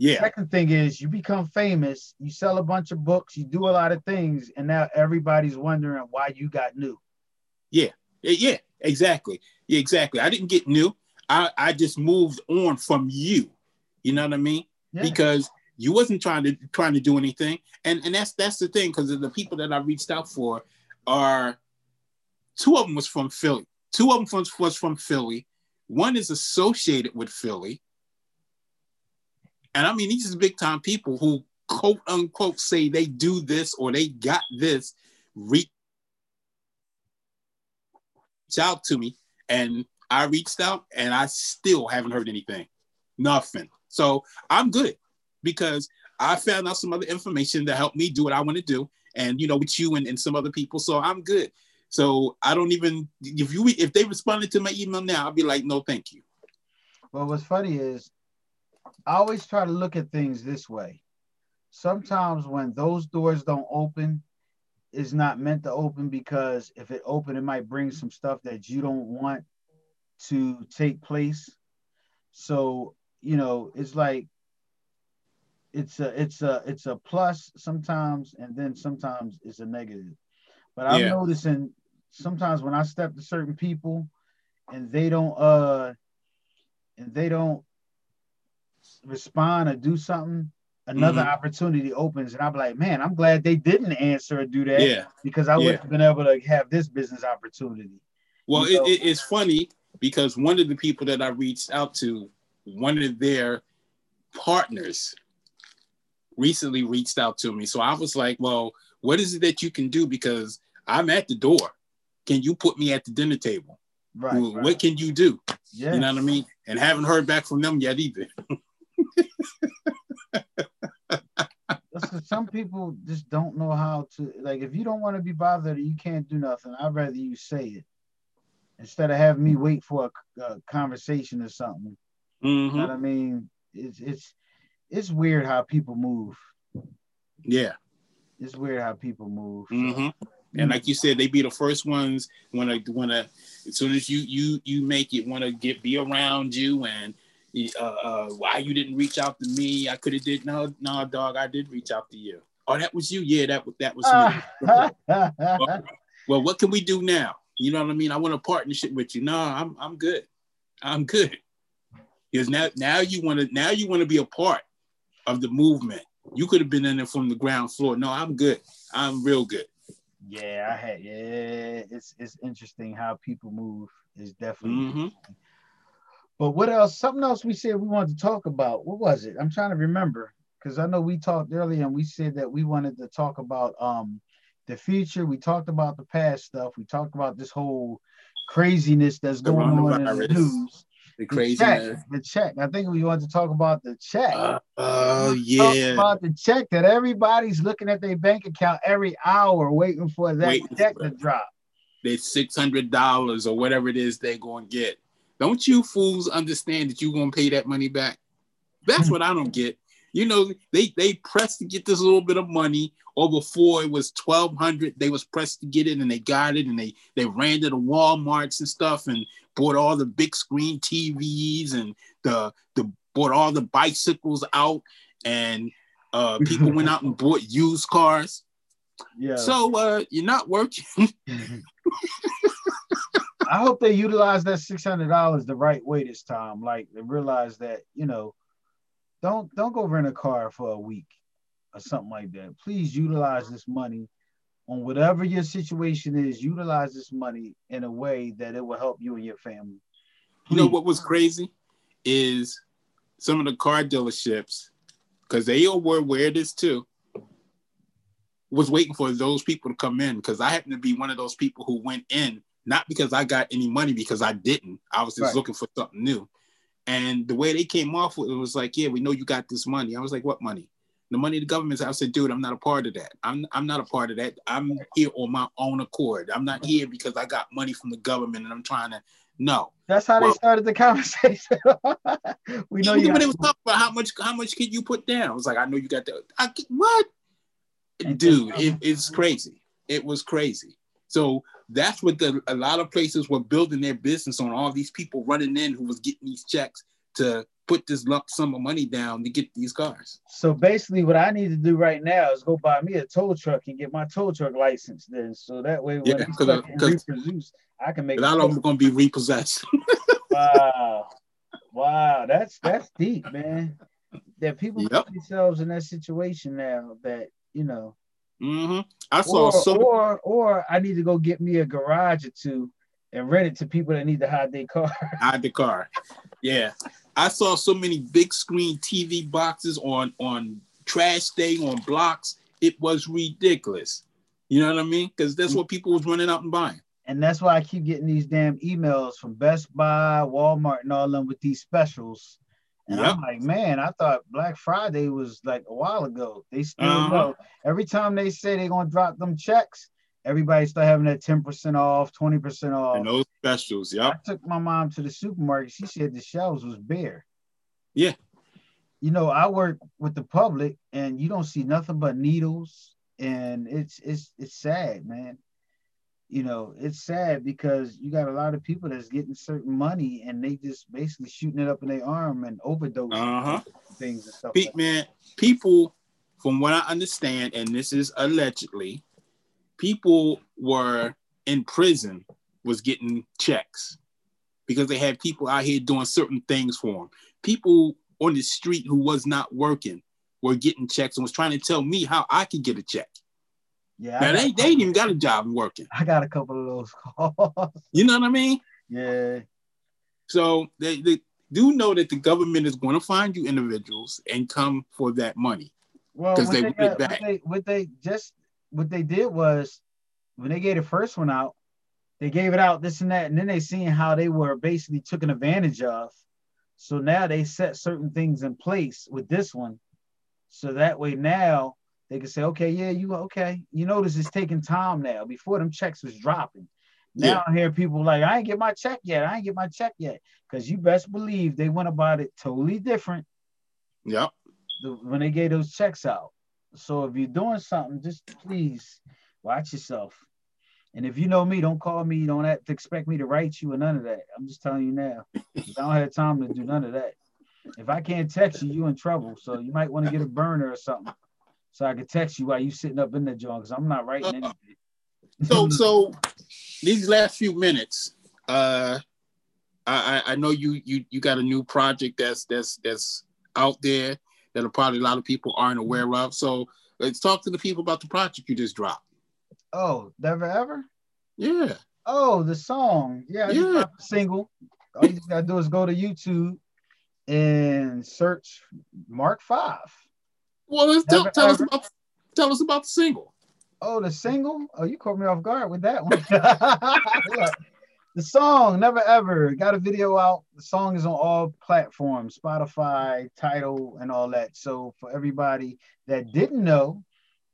yeah. Second thing is you become famous, you sell a bunch of books, you do a lot of things, and now everybody's wondering why you got new. Yeah, yeah, exactly. Yeah, exactly. I didn't get new. I, I just moved on from you. You know what I mean? yeah. because you wasn't trying to trying to do anything. And and that's that's the thing because the people that I reached out for are two of them was from Philly. Two of them was, was from Philly. One is associated with Philly. And I mean, these are big time people who quote unquote say they do this or they got this, reach out to me. And I reached out and I still haven't heard anything. Nothing. So I'm good because I found out some other information that helped me do what I want to do. And you know, with you and, and some other people. So I'm good. So I don't even if you if they responded to my email now, I'll be like, no, thank you. Well, what's funny is I always try to look at things this way. Sometimes when those doors don't open, it's not meant to open because if it open, it might bring some stuff that you don't want to take place. So, you know, it's like it's a it's a it's a plus sometimes and then sometimes it's a negative. But I'm yeah. noticing sometimes when I step to certain people and they don't uh and they don't respond or do something, another mm-hmm. opportunity opens, and I'm like, man, I'm glad they didn't answer or do that. Yeah. Because I would have been able to have this business opportunity. Well, it, it, it's funny because one of the people that I reached out to, one of their partners recently reached out to me. So I was like, well, what is it that you can do? Because I'm at the door. Can you put me at the dinner table? Right. Well, right. What can you do? Yes. You know what I mean? And haven't heard back from them yet either. [laughs] some people just don't know how to like if you don't want to be bothered you can't do nothing i'd rather you say it instead of having me wait for a, a conversation or something. Mm-hmm. you know what i mean? It's it's it's weird how people move. Yeah. It's weird how people move. Mm-hmm. and like you said they be the first ones when to want to as soon as you you you make it want to get be around you and uh, uh, why you didn't reach out to me? I could have did no, no, dog. I did reach out to you. Oh, that was you. Yeah, that that was me. [laughs] well, what can we do now? You know what I mean? I want a partnership with you. No, I'm I'm good. I'm good. Because now now you want to now you want to be a part of the movement. You could have been in there from the ground floor. No, I'm good. I'm real good. Yeah, I had yeah. It's it's interesting how people move. Is definitely. Mm-hmm. But what else? Something else we said we wanted to talk about. What was it? I'm trying to remember because I know we talked earlier and we said that we wanted to talk about um the future. We talked about the past stuff. We talked about this whole craziness that's going on in the news. The craziness. The check, the check. I think we wanted to talk about the check. Uh, oh yeah. about the check that everybody's looking at their bank account every hour, waiting for that waiting check for to drop. It's six hundred dollars or whatever it is they're going to get. Don't you fools understand that you're gonna pay that money back? That's what I don't get. You know, they they pressed to get this little bit of money, or before it was twelve hundred, they was pressed to get it, and they got it, and they they ran to the WalMarts and stuff, and bought all the big screen TVs, and the the bought all the bicycles out, and uh, people went out and bought used cars. [laughs] Yeah. So uh, you're not working. [laughs] I hope they utilize that six hundred dollars the right way this time. Like they realize that you know, don't don't go rent a car for a week or something like that. Please utilize this money on whatever your situation is. Utilize this money in a way that it will help you and your family. Please. You know what was crazy is some of the car dealerships, because they all were aware this too was waiting for those people to come in because I happen to be one of those people who went in not because I got any money because I didn't. I was just right. looking for something new. And the way they came off with it was like, yeah, we know you got this money. I was like, what money? The money the government's. I said, dude, I'm not a part of that. I'm I'm not a part of that. I'm here on my own accord. I'm not here because I got money from the government and I'm trying to. No. That's how well, they started the conversation. [laughs] we know you. When they was talking about how much how much can you put down? I was like, I know you got the. I, what? Dude, it, it's crazy. It was crazy. So that's what the a lot of places were building their business on. All these people running in who was getting these checks to put this lump sum of money down to get these cars. So basically, what I need to do right now is go buy me a tow truck and get my tow truck license. Then, so that way, when yeah, because uh, reproduce, I can make. A lot of them going to be repossessed. [laughs] wow, wow, that's that's deep, man. that people yep. put themselves in that situation now that you know. Mm-hmm. I saw or, so or or I need to go get me a garage or two and rent it to people that need to hide their car. [laughs] hide the car. Yeah. I saw so many big screen TV boxes on on trash day on blocks. It was ridiculous. You know what I mean? Because that's what people was running out and buying. And that's why I keep getting these damn emails from Best Buy, Walmart, and all them with these specials. And yep. I'm like, man, I thought Black Friday was like a while ago. They still uh-huh. know. Every time they say they're gonna drop them checks, everybody start having that 10% off, 20% off. And those specials, yeah. I took my mom to the supermarket. She said the shelves was bare. Yeah. You know, I work with the public and you don't see nothing but needles. And it's it's it's sad, man you know, it's sad because you got a lot of people that's getting certain money and they just basically shooting it up in their arm and overdosing uh-huh. things and stuff. Pe- like man, people, from what I understand, and this is allegedly, people were in prison was getting checks because they had people out here doing certain things for them. People on the street who was not working were getting checks and was trying to tell me how I could get a check. Yeah. Now they, they ain't even got a job working. I got a couple of those calls. You know what I mean? Yeah. So they, they do know that the government is going to find you individuals and come for that money. Well, because they, they got, What they, what they just what they did was when they gave the first one out, they gave it out this and that, and then they seen how they were basically taken advantage of. So now they set certain things in place with this one. So that way now they can say, okay, yeah, you okay. You notice it's taking time now. Before them checks was dropping. Now yeah. I hear people like, I ain't get my check yet. I ain't get my check yet. Because you best believe they went about it totally different. Yep. The, when they gave those checks out. So if you're doing something, just please watch yourself. And if you know me, don't call me. Don't have to expect me to write you or none of that. I'm just telling you now. I don't have time to do none of that. If I can't text you, you in trouble. So you might want to get a burner or something so I can text you while you sitting up in the joint because I'm not writing uh, anything. so [laughs] so these last few minutes, uh I, I know you you you got a new project that's that's that's out there that probably a lot of people aren't aware of. So let's talk to the people about the project you just dropped. Oh, never ever? Yeah. Oh, the song. Yeah, yeah. single. All you just gotta do is go to YouTube and search Mark Five. Well, tell, tell us about tell us about the single. Oh, the single? Oh, you caught me off guard with that one. [laughs] the song, Never Ever, got a video out. The song is on all platforms, Spotify, Tidal, and all that. So for everybody that didn't know,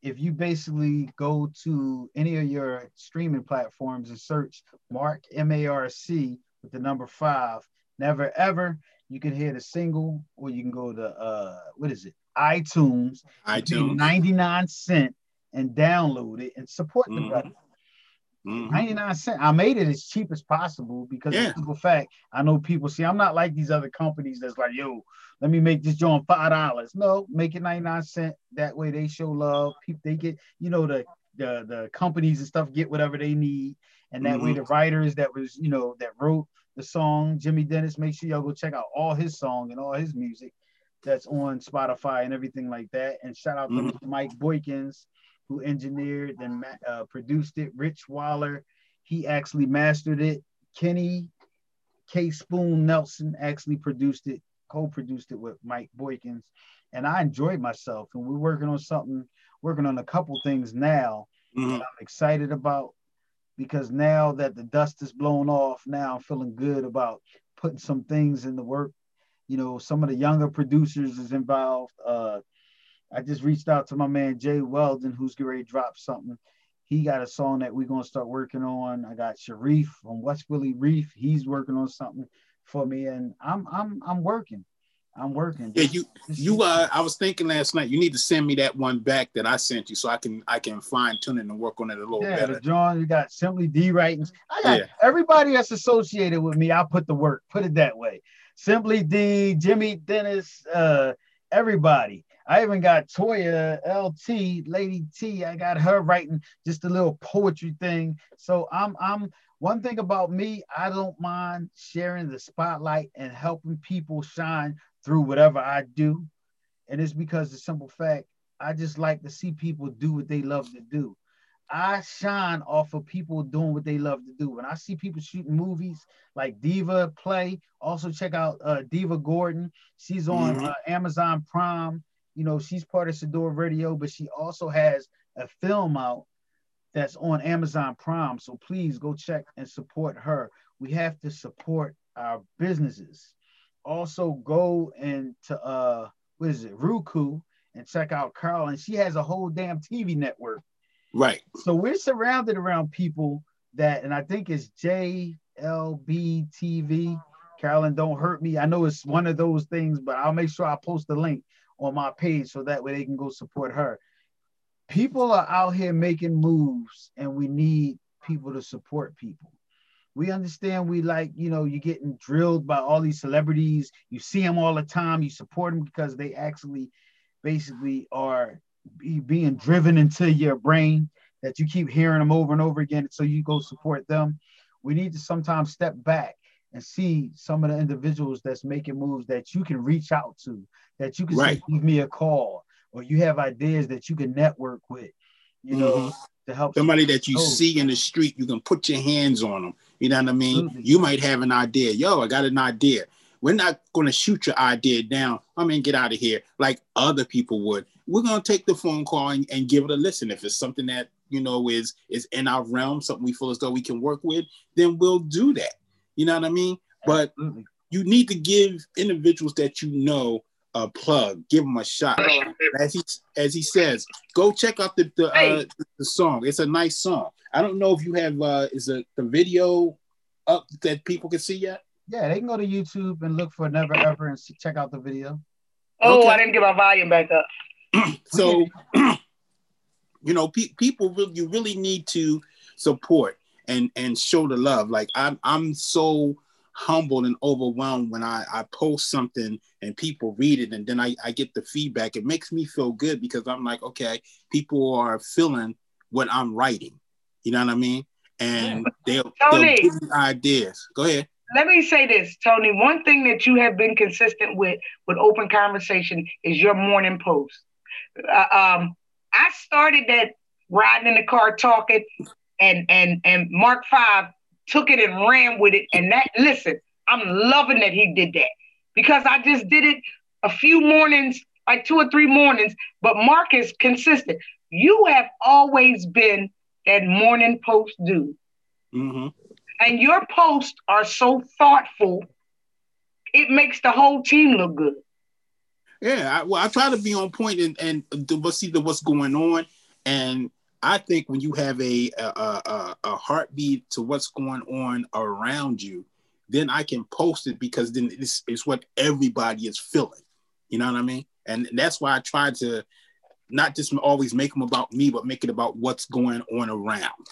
if you basically go to any of your streaming platforms and search Mark M A R C with the number five, Never Ever, you can hear the single, or you can go to uh, what is it? iTunes, iTunes, 99 cent and download it and support mm-hmm. the brother. Mm-hmm. 99 cent. I made it as cheap as possible because yeah. the fact I know people see I'm not like these other companies that's like, yo, let me make this joint five dollars. No, make it 99 cent. That way they show love. People they get, you know, the the the companies and stuff get whatever they need. And that mm-hmm. way the writers that was, you know, that wrote the song, Jimmy Dennis, make sure y'all go check out all his song and all his music that's on Spotify and everything like that. And shout out mm-hmm. to Mike Boykins, who engineered and uh, produced it. Rich Waller, he actually mastered it. Kenny K. Spoon Nelson actually produced it, co-produced it with Mike Boykins. And I enjoyed myself. And we're working on something, working on a couple things now mm-hmm. that I'm excited about because now that the dust is blown off, now I'm feeling good about putting some things in the work you know, some of the younger producers is involved. Uh, I just reached out to my man Jay Weldon, who's getting ready to drop something. He got a song that we're gonna start working on. I got Sharif from West Philly Reef. He's working on something for me, and I'm I'm I'm working. I'm working. Yeah, you you uh I was thinking last night you need to send me that one back that I sent you so I can I can fine tune it and work on it a little yeah, better. John, you got Simply D writings. I got yeah. everybody that's associated with me, I put the work, put it that way. Simply D, Jimmy Dennis, uh, everybody. I even got Toya LT, Lady T. I got her writing just a little poetry thing. So I'm I'm one thing about me, I don't mind sharing the spotlight and helping people shine through whatever I do. And it's because the simple fact I just like to see people do what they love to do. I shine off of people doing what they love to do. When I see people shooting movies like Diva Play, also check out uh, Diva Gordon. She's on mm-hmm. uh, Amazon Prime. You know, she's part of Sador Radio, but she also has a film out that's on Amazon Prime. So please go check and support her. We have to support our businesses. Also, go into uh, what is it, Roku, and check out Carl. And she has a whole damn TV network Right. So we're surrounded around people that, and I think it's JLB TV. Carolyn, don't hurt me. I know it's one of those things, but I'll make sure I post the link on my page so that way they can go support her. People are out here making moves, and we need people to support people. We understand we like, you know, you're getting drilled by all these celebrities. You see them all the time. You support them because they actually basically are be, being driven into your brain that you keep hearing them over and over again. So you go support them. We need to sometimes step back and see some of the individuals that's making moves that you can reach out to, that you can right. say, give me a call, or you have ideas that you can network with, you know, mm-hmm. To help somebody that you oh. see in the street, you can put your hands on them. You know what I mean? Absolutely. You might have an idea. Yo, I got an idea. We're not going to shoot your idea down. I mean, get out of here like other people would. We're going to take the phone call and, and give it a listen. If it's something that you know is is in our realm, something we feel as though we can work with, then we'll do that. You know what I mean? But you need to give individuals that you know a plug, give him a shot. As he as he says, go check out the the, uh, the song. It's a nice song. I don't know if you have uh, is a the video up that people can see yet. Yeah, they can go to YouTube and look for Never Ever and see, check out the video. Oh, okay. I didn't get my volume back up. [clears throat] so, [clears throat] you know, pe- people really, you really need to support and and show the love. Like I'm, I'm so humbled and overwhelmed when I, I post something and people read it and then I, I get the feedback. It makes me feel good because I'm like, okay, people are feeling what I'm writing. You know what I mean? And they'll, Tony, they'll ideas. Go ahead let me say this, Tony. One thing that you have been consistent with with open conversation is your morning post. Uh, um, I started that riding in the car talking, and and and Mark Five took it and ran with it. And that listen, I'm loving that he did that because I just did it a few mornings, like two or three mornings. But Mark is consistent. You have always been that morning post dude. Mm-hmm and your posts are so thoughtful, it makes the whole team look good. Yeah, I, well, I try to be on point and and to see the, what's going on, and I think when you have a a, a a heartbeat to what's going on around you, then I can post it because then it's, it's what everybody is feeling. You know what I mean? And that's why I try to not just always make them about me, but make it about what's going on around.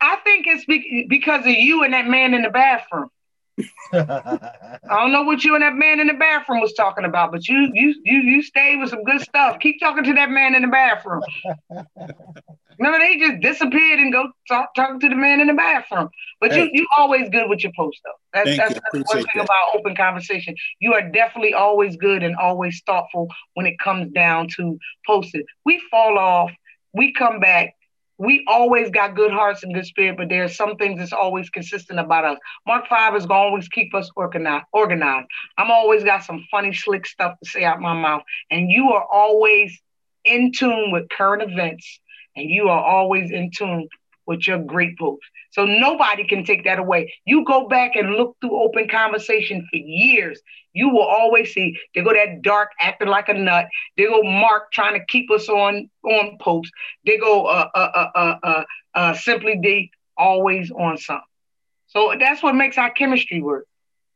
I think it's be- because of you and that man in the bathroom. [laughs] I don't know what you and that man in the bathroom was talking about, but you you you you stayed with some good stuff. Keep talking to that man in the bathroom. [laughs] Remember, they just disappeared and go talk talking to the man in the bathroom. But hey. you you always good with your post though. That's, that's, that's one thing that. about open conversation. You are definitely always good and always thoughtful when it comes down to posting. We fall off, we come back, we always got good hearts and good spirit, but there are some things that's always consistent about us. Mark Five is gonna always keep us organized. Organized. I'm always got some funny, slick stuff to say out my mouth, and you are always in tune with current events, and you are always in tune with your great posts. So nobody can take that away. You go back and look through open conversation for years. You will always see they go that dark acting like a nut. They go Mark trying to keep us on on post. They go uh uh uh uh, uh, uh simply D always on something. So that's what makes our chemistry work.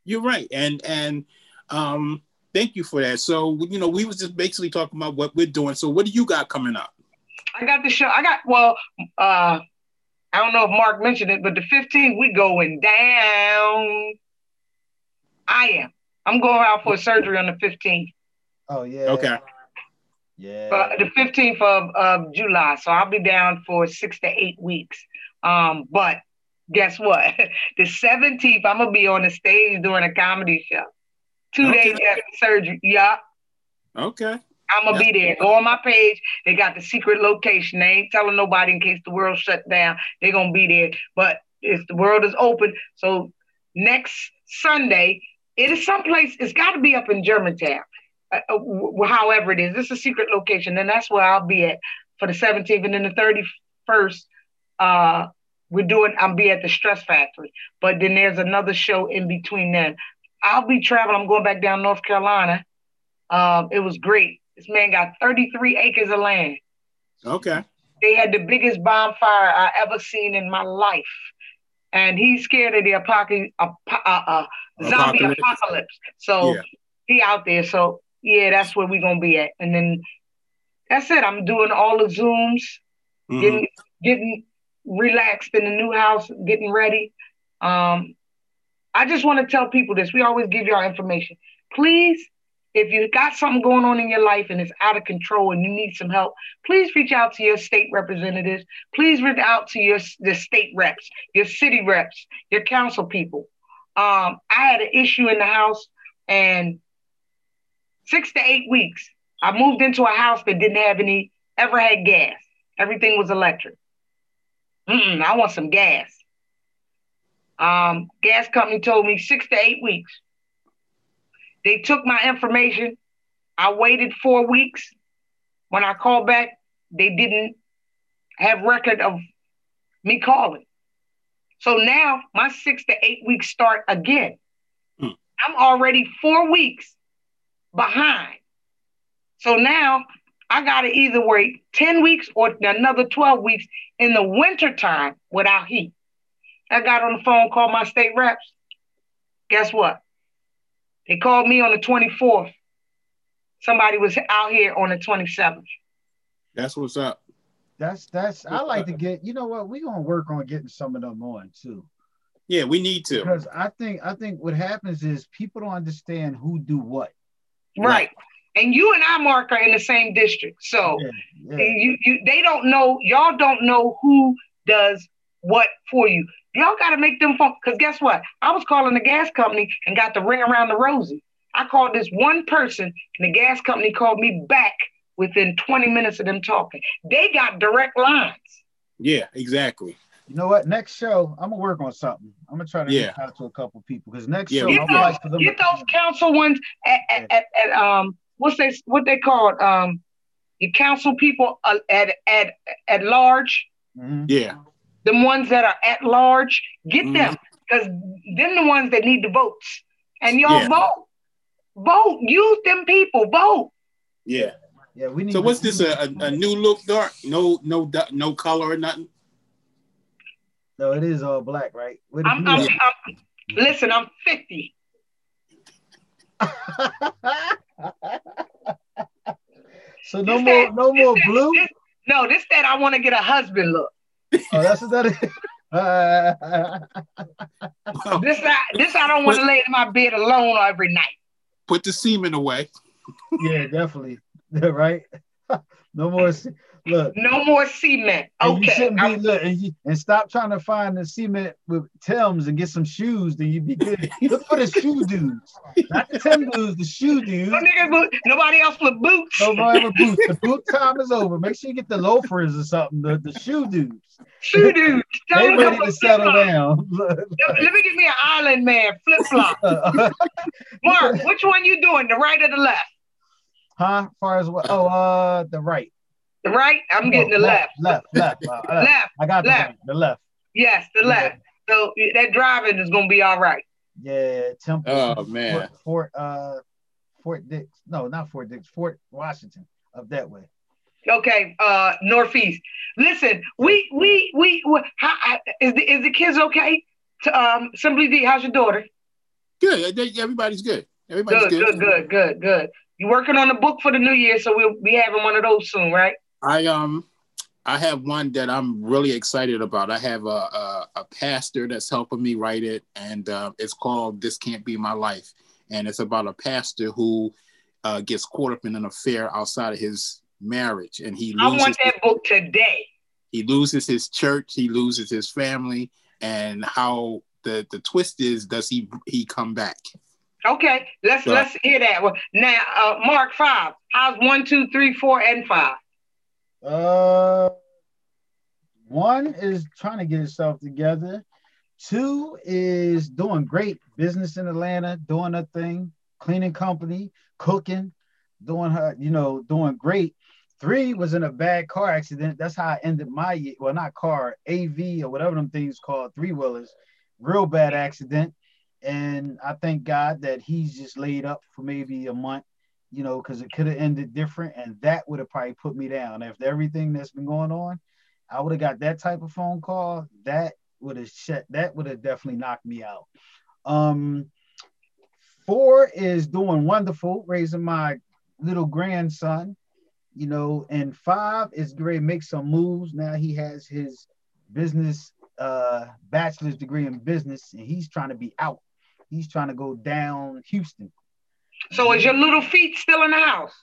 You're right, and and um, thank you for that. So you know, we was just basically talking about what we're doing. So what do you got coming up? I got the show. I got well. uh I don't know if Mark mentioned it, but the 15th we going down. I am. I'm going out for surgery on the 15th. Oh yeah. Okay. Yeah. But the 15th of, of July. So I'll be down for six to eight weeks. Um, but guess what? [laughs] the 17th, I'm gonna be on the stage doing a comedy show. Two okay. days after surgery. Yeah. Okay. I'm gonna be there. Go on my page. They got the secret location. They ain't telling nobody in case the world shut down. They're gonna be there. But if the world is open, so next Sunday, it is someplace. It's got to be up in Germantown. Uh, uh, however it is, this is a secret location, and that's where I'll be at for the 17th, and then the 31st. Uh, we're doing. I'll be at the Stress Factory, but then there's another show in between. Then I'll be traveling. I'm going back down North Carolina. Um, it was great. This man got 33 acres of land. Okay. They had the biggest bonfire I ever seen in my life, and he's scared of the apocalypse, uh, uh, zombie apocalypse. apocalypse. So yeah. he out there. So yeah, that's where we're gonna be at. And then that's it. I'm doing all the zooms, mm-hmm. getting getting relaxed in the new house, getting ready. Um, I just want to tell people this. We always give y'all information. Please, if you got something going on in your life and it's out of control and you need some help, please reach out to your state representatives. Please reach out to your the state reps, your city reps, your council people. Um, I had an issue in the house and six to eight weeks. I moved into a house that didn't have any, ever had gas. Everything was electric. Mm-mm, I want some gas. Um, gas company told me six to eight weeks. They took my information. I waited four weeks. When I called back, they didn't have record of me calling. So now my six to eight weeks start again. Hmm. I'm already four weeks behind. So now I got to either wait 10 weeks or another 12 weeks in the wintertime without heat. I got on the phone, called my state reps. Guess what? They called me on the 24th. Somebody was out here on the 27th. That's what's up. That's that's I like to get, you know what, we're gonna work on getting some of them on too. Yeah, we need to. Because I think I think what happens is people don't understand who do what. Right. And you and I, Mark, are in the same district. So yeah, yeah. you, you they don't know, y'all don't know who does what for you. Y'all got to make them phone. Because guess what? I was calling the gas company and got the ring around the rosy. I called this one person, and the gas company called me back within 20 minutes of them talking. They got direct lines. Yeah, exactly. You know what? Next show, I'm gonna work on something. I'm gonna try to yeah. reach out to a couple people because next yeah, show, get, those, like get those council ones at, at, at, at, um what's they what they call it um your council people uh, at at at large. Mm-hmm. Yeah, the ones that are at large, get mm-hmm. them because them the ones that need the votes. And y'all yeah. vote, vote, use them people, vote. Yeah. Yeah, we need. So what's this? A, a, a, new look, dark? No, no, no color or nothing. No, it is all black, right? I'm, I'm, I'm, listen, I'm fifty. [laughs] so no this more, that, no more blue. This, no, this that I want to get a husband look. Oh, that's what that is. [laughs] this I, this I don't want to lay in my bed alone every night. Put the semen away. yeah, definitely. [laughs] right. [laughs] no more. Look, no more cement. Okay, and, be, look, and, you, and, stop trying to find the cement with Tim's and get some shoes. Then you'd be good. [laughs] Look for the shoe dudes, not the Tim dudes, the shoe dudes. No nobody else with boots. Nobody with boots. The boot time is over. Make sure you get the loafers or something. The, the shoe dudes. Shoe dudes. [laughs] they ready to settle down. [laughs] let, let me give me an island man flip flop. Mark, which one you doing? The right or the left? Huh? As far as what? Oh, uh, the right. The right? I'm oh, getting the left. Left, left, left. Uh, left. I got left. The, the left. Yes, the left. So that driving is gonna be all right. Yeah, Temple. Oh man. Fort, Fort uh Fort Dix. No, not Fort Dix. Fort Washington. Up that way. Okay, uh, northeast. Listen, we we we, we how, is the is the kids okay? To, um, Simply D, how's your daughter? Good. Everybody's good. Everybody's good. Good, good, good, good, good. You working on a book for the new year, so we'll be having one of those soon, right? I um I have one that I'm really excited about. I have a a, a pastor that's helping me write it, and uh, it's called "This Can't Be My Life," and it's about a pastor who uh, gets caught up in an affair outside of his marriage, and he. I want that his, book today. He loses his church. He loses his family, and how the the twist is: does he he come back? Okay, let's so, let's hear that. Well, now, uh, Mark five. How's one, two, three, four, and five? Uh, one is trying to get itself together. Two is doing great business in Atlanta, doing a thing, cleaning company, cooking, doing her, you know, doing great. Three was in a bad car accident. That's how I ended my year. Well, not car, AV or whatever them things called, three wheelers. Real bad accident. And I thank God that he's just laid up for maybe a month, you know, because it could have ended different. And that would have probably put me down. After everything that's been going on, I would have got that type of phone call. That would have shut, that would have definitely knocked me out. Um, four is doing wonderful, raising my little grandson, you know, and five is great, make some moves. Now he has his business uh bachelor's degree in business and he's trying to be out. He's trying to go down Houston. So is your little feet still in the house?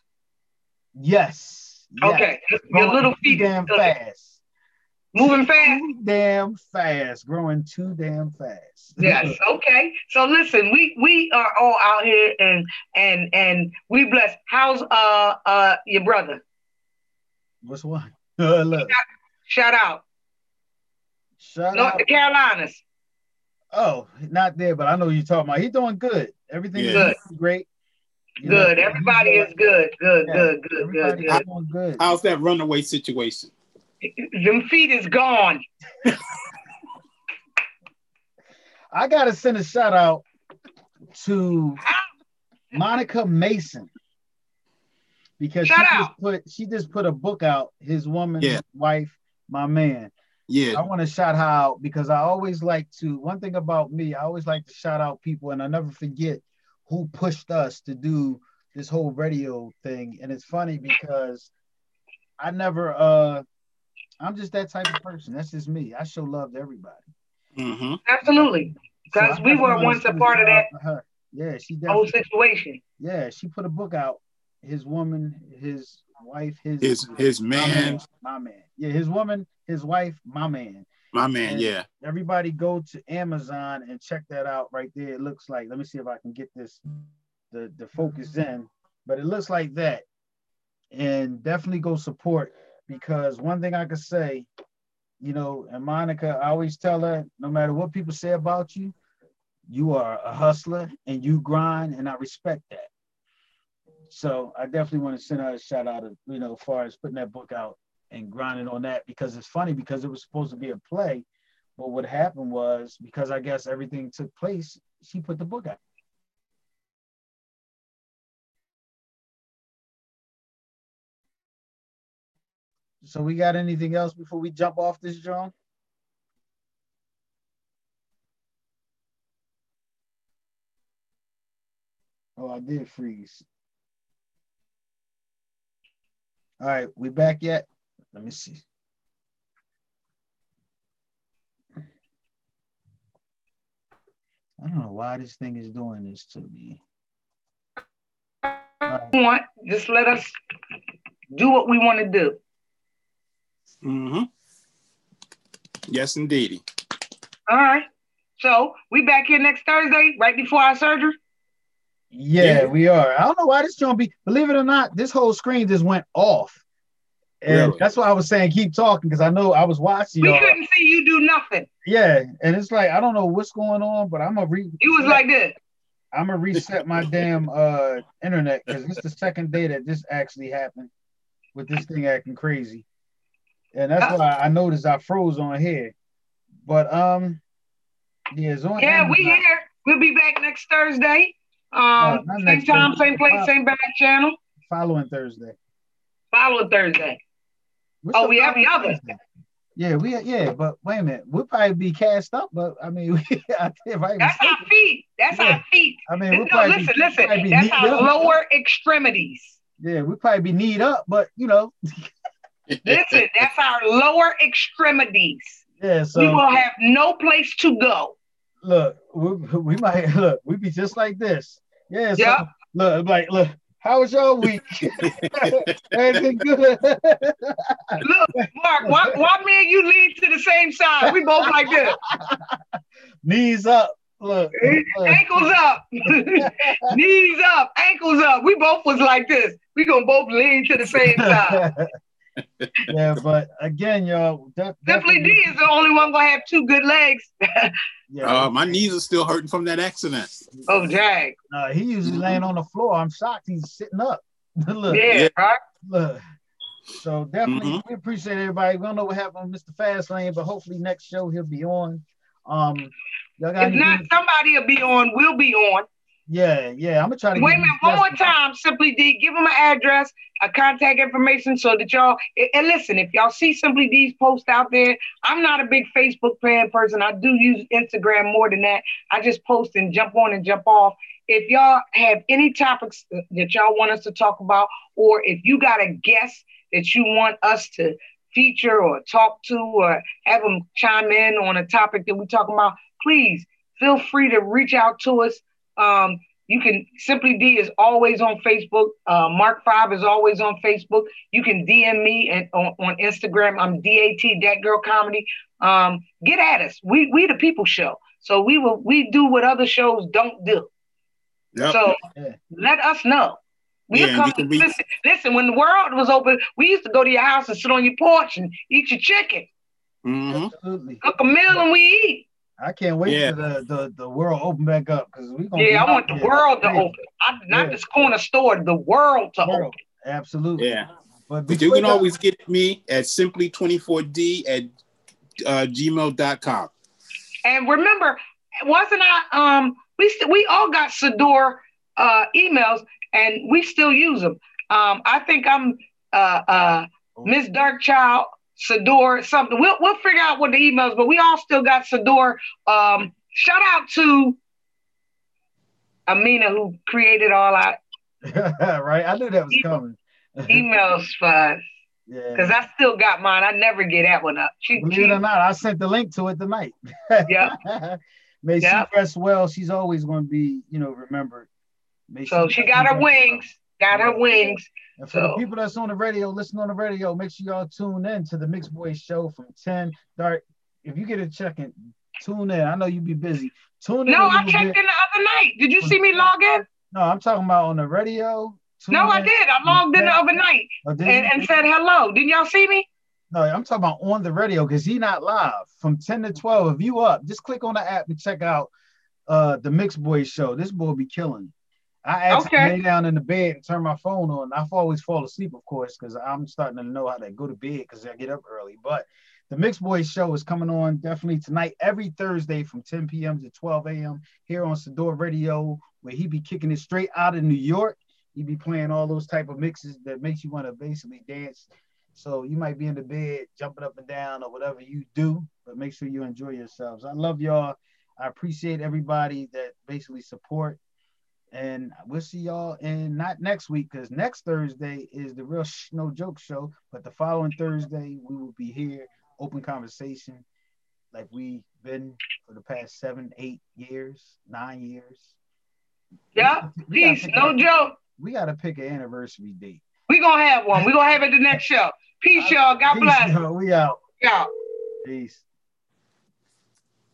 Yes. yes. Okay. Your little feet damn fast. Moving fast. Too damn fast, growing too damn fast. [laughs] yes. Okay. So listen, we we are all out here and and and we bless. How's uh uh your brother? What's one? [laughs] Uh, shout, shout out. Shout North out. Carolinas. Oh, not there, but I know you're talking about. He's doing good. Everything yeah. good. great. You good. Everybody is good. Good. Yeah. Good. Good. Good. Good. good. How's that runaway situation? them feet is gone. [laughs] I gotta send a shout out to Monica Mason because shout she out. just put she just put a book out. His woman, yeah. wife, my man. Yeah, I want to shout her out because I always like to. One thing about me, I always like to shout out people, and I never forget who pushed us to do this whole radio thing. And it's funny because I never uh I'm just that type of person. That's just me. I show love to everybody. Mm-hmm. Absolutely, because so we were once a part of that. Her. Yeah, she whole situation. Yeah, she put a book out. His woman, his wife, his his his man, man, my man. Yeah, his woman, his wife, my man. My man, and yeah. Everybody go to Amazon and check that out right there. It looks like. Let me see if I can get this the the focus in, but it looks like that. And definitely go support because one thing I could say, you know, and Monica, I always tell her, no matter what people say about you, you are a hustler and you grind, and I respect that. So I definitely want to send her a shout out, of, you know, as far as putting that book out and grinding on that because it's funny because it was supposed to be a play, but what happened was because I guess everything took place, she put the book out. So we got anything else before we jump off this, John? Oh, I did freeze. All right, we back yet? Let me see. I don't know why this thing is doing this to me. Right. Want just let us do what we want to do. Mm-hmm. Yes, indeedy. All right. So we back here next Thursday, right before our surgery. Yeah, yeah. we are. I don't know why this gonna be. Believe it or not, this whole screen just went off, and really? that's why I was saying keep talking because I know I was watching. We y'all. couldn't see you do nothing. Yeah, and it's like I don't know what's going on, but I'm gonna re. You was like this. I'm gonna reset my damn uh internet because it's the second day that this actually happened with this thing acting crazy and that's why I noticed I froze on here. But um, yeah, on yeah, Amazon. we here. We'll be back next Thursday. Um, no, same time, Thursday. same place, same back channel. Following Thursday. Following Thursday. What's oh, we have the other. Yeah, we yeah, but wait a minute, we'll probably be cast up, but I mean, [laughs] we, I, if I that's our feet. That's yeah. our feet. I mean, we'll no, listen, be, listen. That's our up. lower extremities. Yeah, we probably be kneed up, but you know. Listen, [laughs] that's our lower extremities. Yeah, so we will have no place to go. Look, we, we might [laughs] look. We be just like this. Yeah. So, yep. Look, like look. How was your week? [laughs] Everything good? Look, Mark, why, why me and you lean to the same side? We both like this. Knees up. Look, look. ankles up, [laughs] knees up, ankles up. We both was like this. We gonna both lean to the same side. [laughs] yeah, but again, y'all, de- Simply D is the only one gonna have two good legs. [laughs] yeah, uh, my knees are still hurting from that accident. Oh, dang. Uh, he usually mm-hmm. laying on the floor. I'm shocked he's sitting up. [laughs] look, yeah, right. Look. So definitely, mm-hmm. we appreciate everybody. We don't know what happened with Mr. Fastlane, but hopefully next show he'll be on. Um, y'all got if not, somebody will be on. We'll be on. Yeah, yeah. I'm gonna try to wait a minute one more time. Simply D, give them an address, a contact information, so that y'all and listen. If y'all see Simply D's post out there, I'm not a big Facebook fan person. I do use Instagram more than that. I just post and jump on and jump off. If y'all have any topics that y'all want us to talk about, or if you got a guest that you want us to feature or talk to, or have them chime in on a topic that we're talking about, please feel free to reach out to us. Um, you can Simply D is always on Facebook. Uh, Mark Five is always on Facebook. You can DM me and on, on Instagram. I'm DAT That Girl Comedy. Um, get at us. We we the people show. So we will we do what other shows don't do. Yep. So let us know. we yeah, come, be- listen, listen, when the world was open, we used to go to your house and sit on your porch and eat your chicken. Mm-hmm. Cook a meal and we eat. I can't wait yeah. for the, the, the world open back up because we gonna. Yeah, I want the world to open. I, not yeah. this corner store, the world to world. open. Absolutely. Yeah. But, but you can that, always get me at simply24d at uh, gmail.com. And remember, wasn't I um we st- we all got Sador uh emails and we still use them. Um I think I'm uh uh Miss Darkchild Sador, something. We'll we'll figure out what the emails, but we all still got Sador. Um, shout out to Amina who created all our [laughs] right. I knew that was coming. [laughs] emails for us. Yeah. Because I still got mine. I never get that one up. She, Believe she, it or not, I sent the link to it tonight. yeah. [laughs] May yep. she rest well. She's always going to be, you know, remembered. May so she, she got her wings. Got her wings. And for so. the people that's on the radio, listen on the radio, make sure y'all tune in to the Mixed Boys show from 10. Dark, if you get a check in, tune in. I know you be busy. Tune in. No, I checked bit. in the other night. Did you see me log in? No, I'm talking about on the radio. No, in. I did. I logged in the other night oh, and, and said hello. Didn't y'all see me? No, I'm talking about on the radio because he not live from 10 to 12. If you up, just click on the app and check out uh the Mixed Boys show. This boy be killing. I actually okay. lay down in the bed and turn my phone on. I always fall asleep, of course, because I'm starting to know how to go to bed because I get up early. But the Mixed Boys show is coming on definitely tonight, every Thursday from 10 p.m. to 12 a.m. here on Sador Radio, where he be kicking it straight out of New York. He be playing all those type of mixes that makes you want to basically dance. So you might be in the bed jumping up and down or whatever you do, but make sure you enjoy yourselves. I love y'all. I appreciate everybody that basically support and we'll see y'all in not next week because next Thursday is the real sh- no joke show. But the following Thursday, we will be here, open conversation, like we've been for the past seven, eight years, nine years. Yeah, peace, no a, joke. We got to pick an anniversary date. we going to have one. we going to have it the next show. Peace, y'all. God peace, bless. Y'all. We out. Yeah. Peace.